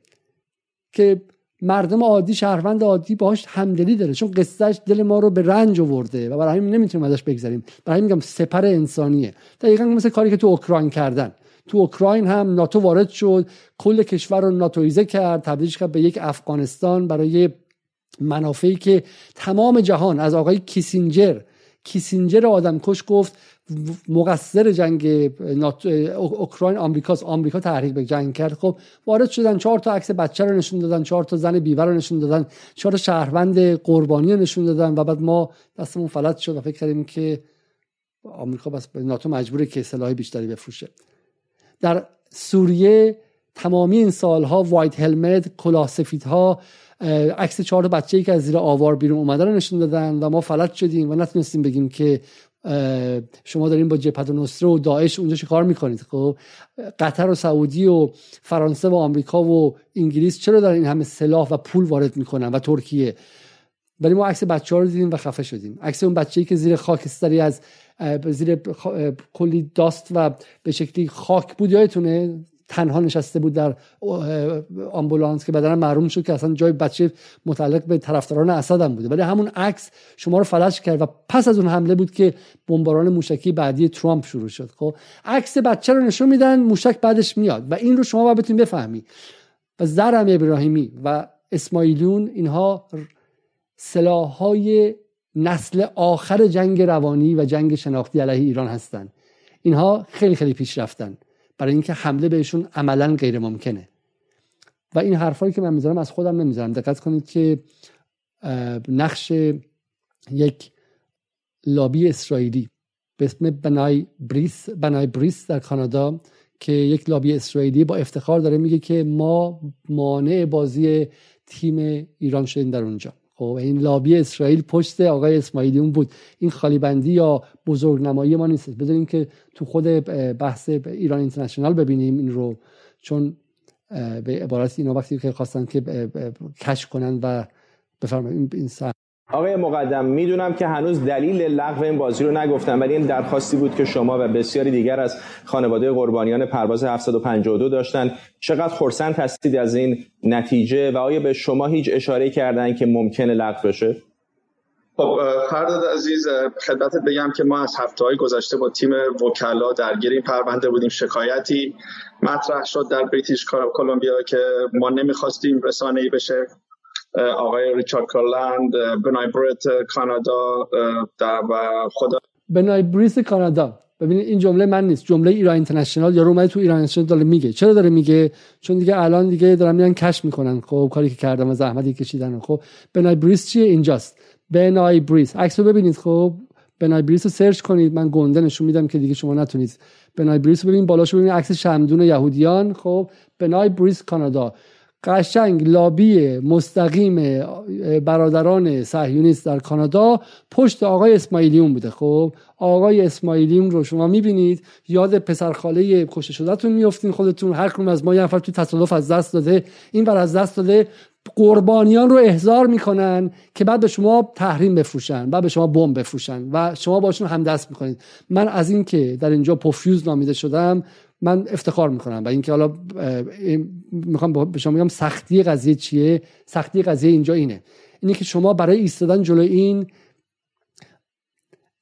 [SPEAKER 1] که مردم عادی شهروند عادی باهاش همدلی داره. چون قصهش دل ما رو به رنج آورده و برای همین نمی‌تونیم ازش بگذریم. برای همین میگم سپر انسانیه. دقیقا مثل کاری که تو اوکراین کردن. تو اوکراین هم ناتو وارد شد. کل کشور رو ناتویزه کرد. تبدیلش کرد به یک افغانستان برای منافعی که تمام جهان از آقای کیسینجر کیسینجر آدمکش گفت مقصر جنگ اوکراین آمریکاست آمریکا تحریک به جنگ کرد. خب وارد شدن چهار تا عکس بچه رو نشون دادن چهار تا زن بیوه رو نشون دادن چهار شهروند قربانی رو نشون دادن و بعد ما دستمون فلج شد و فکر کردیم که آمریکا بس ناتو مجبوره که سلاح بیشتری بفروشه. در سوریه تمامی این سالها وایت هلمت کلاه سفیدها عکس چهار بچه‌ای که از زیر آوار بیرون اومده رو نشون دادن و ما فلج شدیم و نتونستیم بگیم که شما دارین با جبهت نصره و داعش اونجا چه کار می‌کنید؟ خب قطر و سعودی و فرانسه و آمریکا و انگلیس چرا دارن این همه سلاح و پول وارد می‌کنن و ترکیه؟ ولی ما عکس بچه ها رو دیدیم و خفه شدیم. عکس اون بچه‌ای که زیر خاکستری از زیر کلی داست و به شکلی خاک بود یادتونه؟ تنها نشسته بود در آمبولانس که بدنم معلوم شد که اصلا جای بچه متعلق به طرفداران اسد هم بوده. ولی همون عکس شما رو فلش کرد و پس از اون حمله بود که بمباران موشکی بعدی ترامپ شروع شد. خب عکس بچه رو نشون میدن موشک بعدش میاد و این رو شما باید بتونید بفهمی. و زرم ابراهیمی و اسماعیلون اینها های نسل آخر جنگ روانی و جنگ شناختی علیه ایران هستند اینها خیلی خیلی پیش رفتن. برای اینکه حمله بهشون عملا غیر ممکنه. و این حرفایی که من می‌ذارم از خودم نمی‌ذارم دقت کنید که نقش یک لابی اسرائیلی به اسم بنای بریس بنای بریس در کانادا که یک لابی اسرائیلی با افتخار داره میگه که ما مانع بازی تیم ایران شدیم در اونجا. خب این لابی اسرائیل پشت آقای اسماعیلیون بود. این خالی بندی یا بزرگنمایی ما نیست. بدونیم که تو خود بحث ایران اینترنشنال ببینیم این رو چون به عبارت اینا وقتی که خواستن که کش کنن و بفرمایید این
[SPEAKER 11] آقای مقدم می‌دونم که هنوز دلیل لغو این بازی رو نگفتم ولی این درخواستی بود که شما و بسیاری دیگر از خانواده قربانیان پرواز 752 داشتن. چقدر خرسند هستید از این نتیجه و آیا به شما هیچ اشاره کردن که ممکنه لغو بشه؟
[SPEAKER 12] خب فرداد عزیز خدمتت بگم که ما از هفته های گذشته با تیم وکلا درگیر این پرونده بودیم شکایتی مطرح شد در بریتیش کلمبیا که ما نمی‌خواستیم رسانه ای بشه. آقای ریچارد کارلند بنای بریت کانادا و خدا
[SPEAKER 1] B'nai Brith کانادا. ببینید این جمله من نیست. جمله ایران اینترنشنال یا اومده تو ایران اینترنشنال داره میگه. چرا داره میگه؟ چون دیگه الان دیگه دارن میان cash می‌کنن. خب کاری که کردم و زحمتی کشیدن خب B'nai Brith چیه؟ اینجاست. B'nai Brith عکس رو ببینید. خب B'nai Brith رو search کنید. من گنده نشون میدم که دیگه شما نتونید. B'nai Brith رو ببینید. بالاشو ببینید عکس شمعدون یهودیان. خب B'nai Brith کانادا. قشنگ لابی مستقیم برادران صهیونیست در کانادا پشت آقای اسماعیلیون بوده. خب آقای اسماعیلیون رو شما می‌بینید یاد پسرخاله کشته شدهتون میفتین خودتون هر از ما یه نفر تو تصادف از دست داده این بر از دست داده قربانیان رو احضار می‌کنن که بعد به شما تحریم بفروشن بعد به شما بمب بفروشن و شما باشون هم دست می‌کنید. من از این که در اینجا پوفیوز نامیده شدم من افتخار می‌کنم و اینکه حالا می‌خوام به شما بگم سختی قضیه چیه؟ سختی قضیه اینجا اینه. اینه که شما برای ایستادن جلو این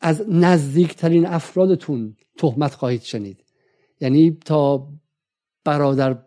[SPEAKER 1] از نزدیکترین افرادتون تهمت خواهید شنید. یعنی تا برادر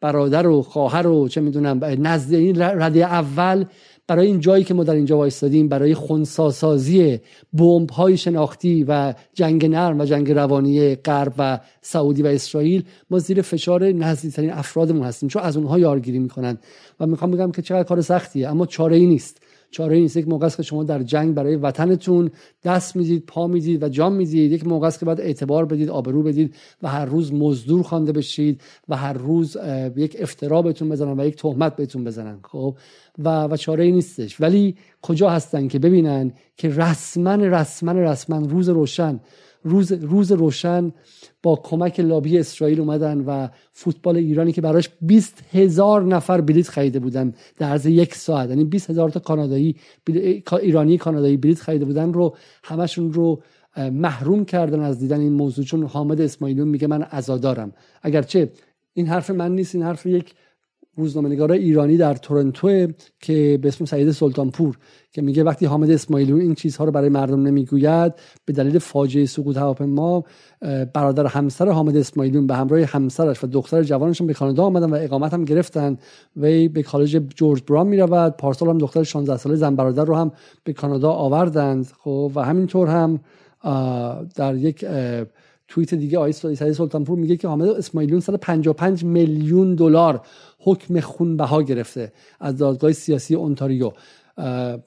[SPEAKER 1] برادر و خواهر و چه می‌دونم نزد این رده اول برای این جایی که ما در اینجا وایستادیم برای خونساسازی بمب های شناختی و جنگ نرم و جنگ روانی غرب و سعودی و اسرائیل ما زیر فشار نزدیکترین افرادمون هستیم چون از اونها یارگیری می‌کنن. و می‌خوام بگم که چقدر کار سختیه اما چاره ای نیست. چاره نیست. یک موقع است که شما در جنگ برای وطنتون دست می‌دید پا می‌دید و جان می‌دید. یک موقع است که باید اعتبار بدید آبرو بدید و هر روز مزدور خوانده بشید و هر روز یک افترا بهتون بزنن و یک تهمت بهتون بزنن. خب؟ و و چاره نیستش. ولی کجا هستن که ببینن که رسما رسما رسما روز روشن روز روز روشن با کمک لابی اسرائیل اومدن و فوتبال ایرانی که براش 20 هزار نفر بلیت خریده بودن در عرض یک ساعت. یعنی 20 هزار تا کانادایی ایرانی کانادایی بلیت خریده بودن رو همشون رو محروم کردن از دیدن این موضوع. چون حامد اسماعیلون میگه من عزادارم. اگرچه این حرف من نیست این حرف یک روزنامه‌نگار ایرانی در تورنتو که به اسم سعید سلطانپور که میگه وقتی حامد اسماعیلون این چیزها رو برای مردم نمی‌گوید به دلیل فاجعه سقوط هواپیما برادر همسر حامد اسماعیلون به همراه همسرش و دختر جوانشون به کانادا آمدن و اقامت هم گرفتن. و به کالج جورج برام می‌رود. پارسال هم دختر 16 ساله زن برادر رو هم به کانادا آوردند. خب و همینطور هم در یک توییت دیگه آقای سعید سلطانپور میگه که حامد اسماعیلون 155 میلیون دلار حکم خونبها گرفته از دادگاه سیاسی اونتاریو.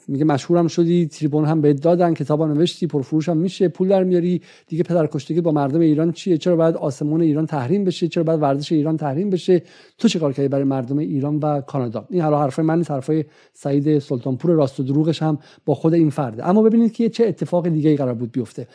[SPEAKER 1] میگه مشهورم شدی تریبون هم بهت دادن کتابا نوشتی پرفروش هم میشه پول در میاری. دیگه پدر کشتگی با مردم ایران چیه؟ چرا باید آسمون ایران تحریم بشه؟ چرا باید ورزش ایران تحریم بشه؟ تو چه کار کردی برای مردم ایران و کانادا؟ این حالا حرف من نیست حرفای سعید سلطانپور راست و دروغش هم با خود این فرده. اما ببینید که چه اتفاق دیگه ای قرار بود بیفته.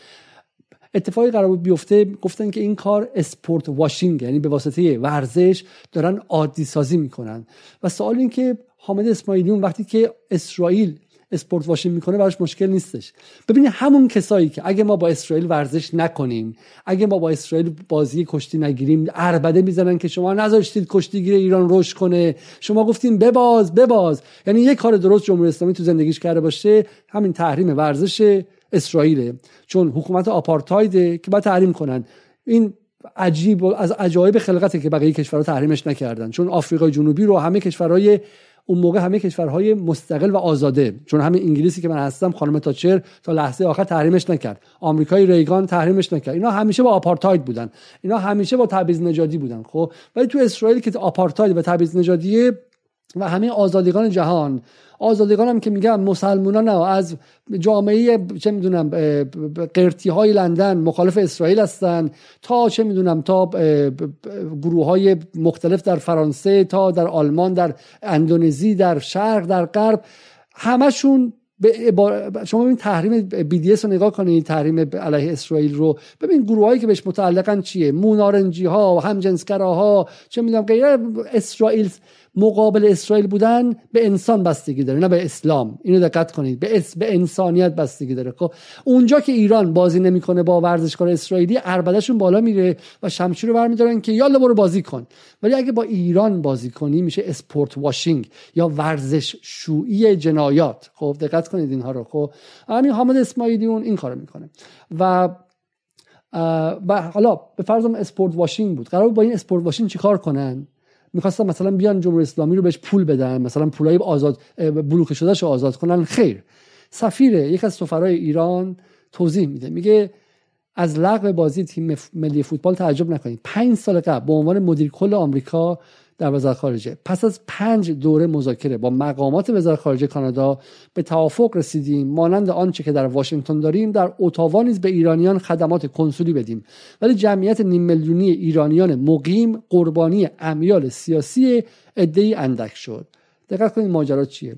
[SPEAKER 1] اتفاقی قرار بود بیفته گفتن که این کار اسپورت واشینگ یعنی به واسطه ورزش دارن عادی سازی می‌کنن. و سوال این که حامد اسماعیلیون وقتی که اسرائیل اسپورت واشینگ می‌کنه براش مشکل نیستش. ببینید همون کسایی که اگه ما با اسرائیل ورزش نکنیم اگه ما با اسرائیل بازی کشتی نگیریم اربده می‌زنن که شما نذاشتید کشتیگیر ایران رشد کنه. شما گفتیم بباز بباز. یعنی یه کار درست جمهوری اسلامی تو زندگیش کرده باشه همین تحریم ورزش اسرائیل چون حکومت آپارتایده که باید تحریم کنن. این عجیب از عجایب خلقته که بقیه کشورها تحریمش نکردن. چون آفریقای جنوبی رو همه کشورهای اون موقع همه کشورهای مستقل و آزاده. چون همه انگلیسی که من هستم خانم تاچر تا لحظه آخر تحریمش نکرد. آمریکای ریگان تحریمش نکرد. اینا همیشه با آپارتاید بودن. اینا همیشه با تبعیض نژادی بودن خب؟ ولی تو اسرائیل که آپارتاید و تبعیض نژادیه و همه آزادگان جهان. آزادگان هم که میگم مسلمانان از جامعه چه می‌دونم قرتی های لندن مخالف اسرائیل هستن تا چه می‌دونم تا گروه های مختلف در فرانسه تا در آلمان در اندونزی در شرق در غرب همشون شما ببین تحریم دی رو نگاه کنید تحریم علیه اسرائیل رو. ببین گروه هایی که بهش متعلقن چیه؟ مونارنجی ها همجنسگراها چه می‌دونم غیر اسرائیل مقابل اسرائیل بودن به انسان بستگی داره نه به اسلام. اینو دقت کنید. به, اس... به انسانیت بستگی داره. خب اونجا که ایران بازی نمی‌کنه با ورزشکار اسرائیلی عربدشون بالا میره و شمشیر رو برمیدارن که یالا برو بازی کن. ولی اگه با ایران بازی کنی میشه sport washing یا ورزش شویی جنایات. خب دقت کنید اینها رو. خب همین حامد اسماعیلیون این کارو می‌کنه. و و حالا به فرض sport washing بود. قرار با این sport washing چیکار کنن؟ می‌خواستن مثلا بیان جمهوری اسلامی رو بهش پول بدن مثلا پولای آزاد بلوکه شدهش آزاد کنن. خیر. سفیر یک از سفرای ایران توضیح میده. میگه از لغو بازی تیم ملی فوتبال تعجب نکنید. پنج سال قبل به عنوان مدیر کل آمریکا در وزارت خارجه. پس از پنج دوره مذاکره با مقامات وزارت خارجه کانادا به توافق رسیدیم. مانند آنچه که در واشنگتن داریم در اتاوا نیز به ایرانیان خدمات کنسولی بدیم. ولی جمعیت نیم میلیونی ایرانیان مقیم قربانی امیال سیاسی عدهای اندک شد. دقت کنید ماجرا چیه.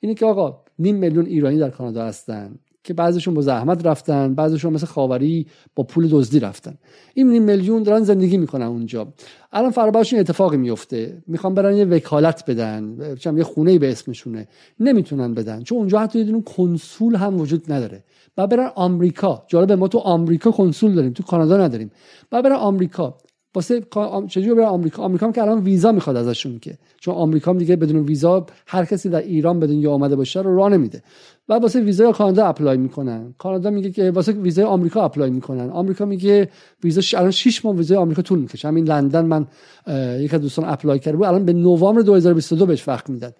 [SPEAKER 1] اینه که آقا نیم میلیون ایرانی در کانادا هستن. که بعضیشون با زحمت رفتن بعضیشون مثل خاوری با پول دزدی رفتن. این نیم میلیون دارن زندگی می‌کنن اونجا. الان فرابرشون اتفاقی میفته. می‌خوان برن یه وکالت بدن. چم یه خونه به اسمشونه. نمی‌تونن بدن. چون اونجا حتی یه کنسول هم وجود نداره. و برن آمریکا. جالب ما تو آمریکا کنسول داریم. تو کانادا نداریم. و برن آمریکا. واسه چجوری برن آمریکا؟ آمریکا که الان ویزا می‌خواد ازشون که. چون آمریکا دیگه بدون ویزا هر کسی در ایران بدون یا آمده باشه رو راه نمیده. و واسه ویزای کانادا apply می‌کنن. کانادا میگه که واسه ویزای آمریکا apply می‌کنن. آمریکا میگه ویزا الان 6 ماه ویزای آمریکا طول می‌کشه. همین لندن من یک از دوستان apply کرده بود. الان به نوامبر 2022 بهش وقت میدن.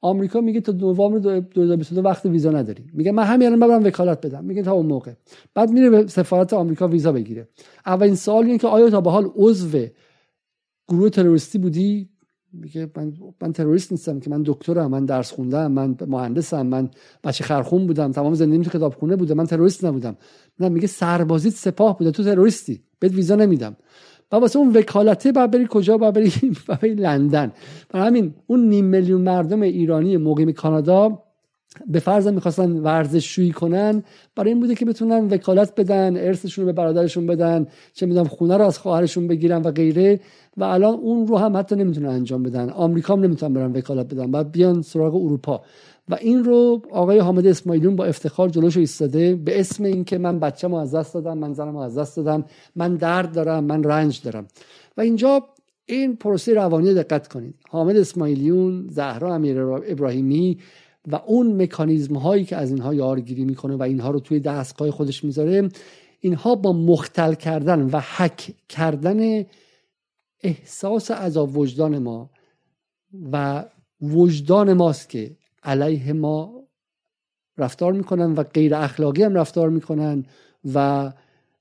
[SPEAKER 1] آمریکا میگه تا نوامبر 2022 وقت ویزا نداری. میگه من همین الان ببرم وکالت بدم. میگه تا اون موقع. بعد میره به سفارت آمریکا ویزا بگیره. اولین سوال اینه که آیا تا به حال عضو گروه تروریستی بودی؟ میگه من من تروریست نیستم که من دکترم من درس خوندم من مهندسم من بچه خرخون بودم تمام زندگیم تو کتابخونه بوده من تروریست نبودم. نه میگه سربازیت سپاه بوده تو تروریستی بهت ویزا نمیدم. و واسه اون وکالته باید بری کجا؟ باید بری, بری لندن. برای همین اون نیم میلیون مردم ایرانی مقیم کانادا به فرض می‌خواستن ورزششویی کنن برای این بوده که بتونن وکالت بدن ارثشون رو به برادرشون بدن چه می‌دونم خونه رو از خواهرشون بگیرن و غیره. و الان اون رو هم حتی نمی‌تونن انجام بدن. آمریکا هم نمی‌تونن برن وکالت بدن. بعد بیان سراغ اروپا. و این رو آقای حامد اسماعیلون با افتخار جلوش ایستاده به اسم اینکه من بچه‌مو از دست دادم من زنمو از دست دادم من درد دارم من رنج دارم. و اینجا این پروسه روانی دقت کنید. حامد اسماعیلیون زهرا امیر ابراهیمی و اون مکانیزم هایی که از اینها یارگیری می‌کنه و اینها رو توی دستگاه خودش می‌ذاره اینها با مختل کردن و حک کردن احساس عذاب وجدان ما و وجدان ماست که علیه ما رفتار می‌کنن و غیر اخلاقی هم رفتار می‌کنن و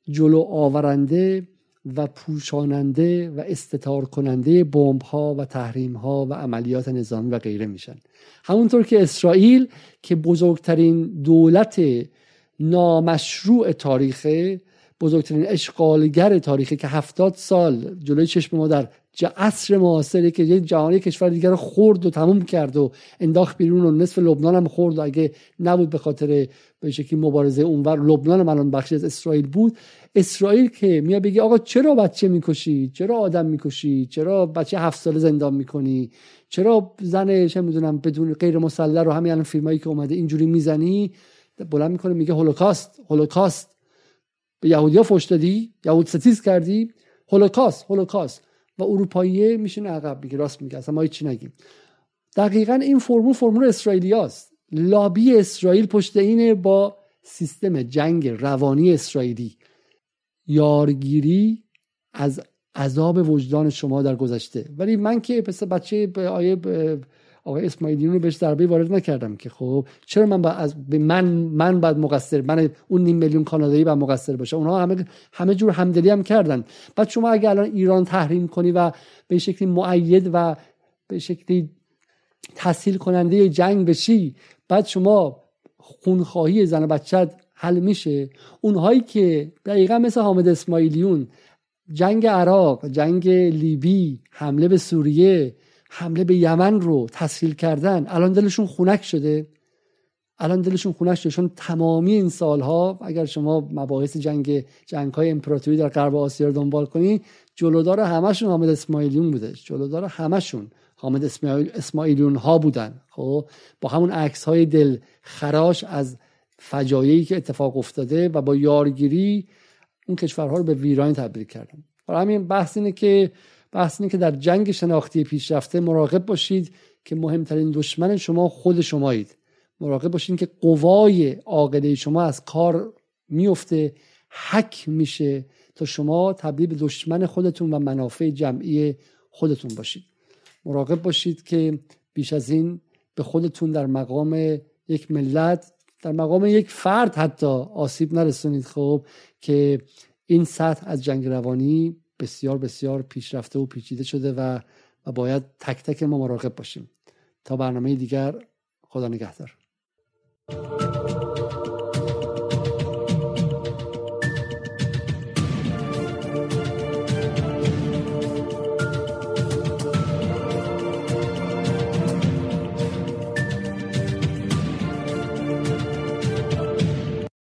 [SPEAKER 1] جلو آورنده و پوشاننده و استتار کننده بمب ها و تحریم ها و عملیات نظامی و غیره میشن. همونطور که اسرائیل که بزرگترین دولت نامشروع تاریخ بزرگترین اشغالگر تاریخی که هفتاد سال جلوی چشم ما در عصر معاصری که یه جهانی کشور دیگر رو خورد و تموم کرد و انداخت بیرون و نصف لبنان هم خورد و اگه نبود به خاطر به شکلی مبارزه اونور لبنان هم الان بخشی از اسرائیل بود. اسرائیل که میاد بگی آقا چرا بچه می‌کشی؟ چرا آدم می‌کشی؟ چرا بچه هفت ساله زندان می‌کنی؟ چرا زن چه می‌دونم بدون غیر مسلح رو همین الان فیلمایی که اومده اینجوری می‌زنی؟ بلند می‌کنه میگه هولوکاست هولوکاست. به یهودیا فوش دادی؟ یهود ستیز کردی؟ هولوکاست هولوکاست. و اروپایی میشینه عقب میگه راست میگه اصلا ما هیچی نگیم. دقیقا این فرمول فرمول اسرائیلیاست لابی اسرائیل پشت اینه با سیستم جنگ روانی اسرائیلی. یارگیری از عذاب وجدان شما در گذشته. ولی من که پس بچه آیه آقای اسماعیلیون رو بهش ضربه وارد نکردم که خب چرا من با از من من بعد مقصر من اون نیم میلیون کانادایی بعد مقصر باشه؟ اونها همه همه جور همدلی هم کردن. بعد شما اگه الان ایران تحریم کنی و به شکلی معید و به شکلی تسهیل کننده جنگ بشی بعد شما خونخواهی زن و بچت حل میشه. اونهایی که دقیقا مثل حامد اسماعیلیون جنگ عراق جنگ لیبی حمله به سوریه حمله به یمن رو تسهیل کردن. الان دلشون خونک شده. الان دلشون خونک شده. چون تمامی این سالها اگر شما مباحث جنگ جنگ های امپراتوری در غرب آسیا رو دنبال کنی جلودار همشون حامد اسماعیلیون بوده جلودار همشون حامد اسماعیل اسماعیلیون ها بودن. خب با همون عکس های دل خراش از فجایعی که اتفاق افتاده و با یارگیری اون کشورها رو به ویرانی تبدیل کردن. برای همین بحث اینه که بحث اینه که در جنگ شناختی پیشرفته مراقب باشید که مهمترین دشمن شما خود شمایید. مراقب باشید که قوای عاقله شما از کار میفته حک میشه تا شما تبدیل به دشمن خودتون و منافع جمعی خودتون باشید. مراقب باشید که بیش از این به خودتون در مقام یک ملت در مقام یک فرد حتی آسیب نرسونید خب که این سطح از جنگ روانی بسیار بسیار پیشرفته و پیچیده شده و و باید تک تک ما مراقب باشیم. تا برنامه دیگر خدا نگهدار.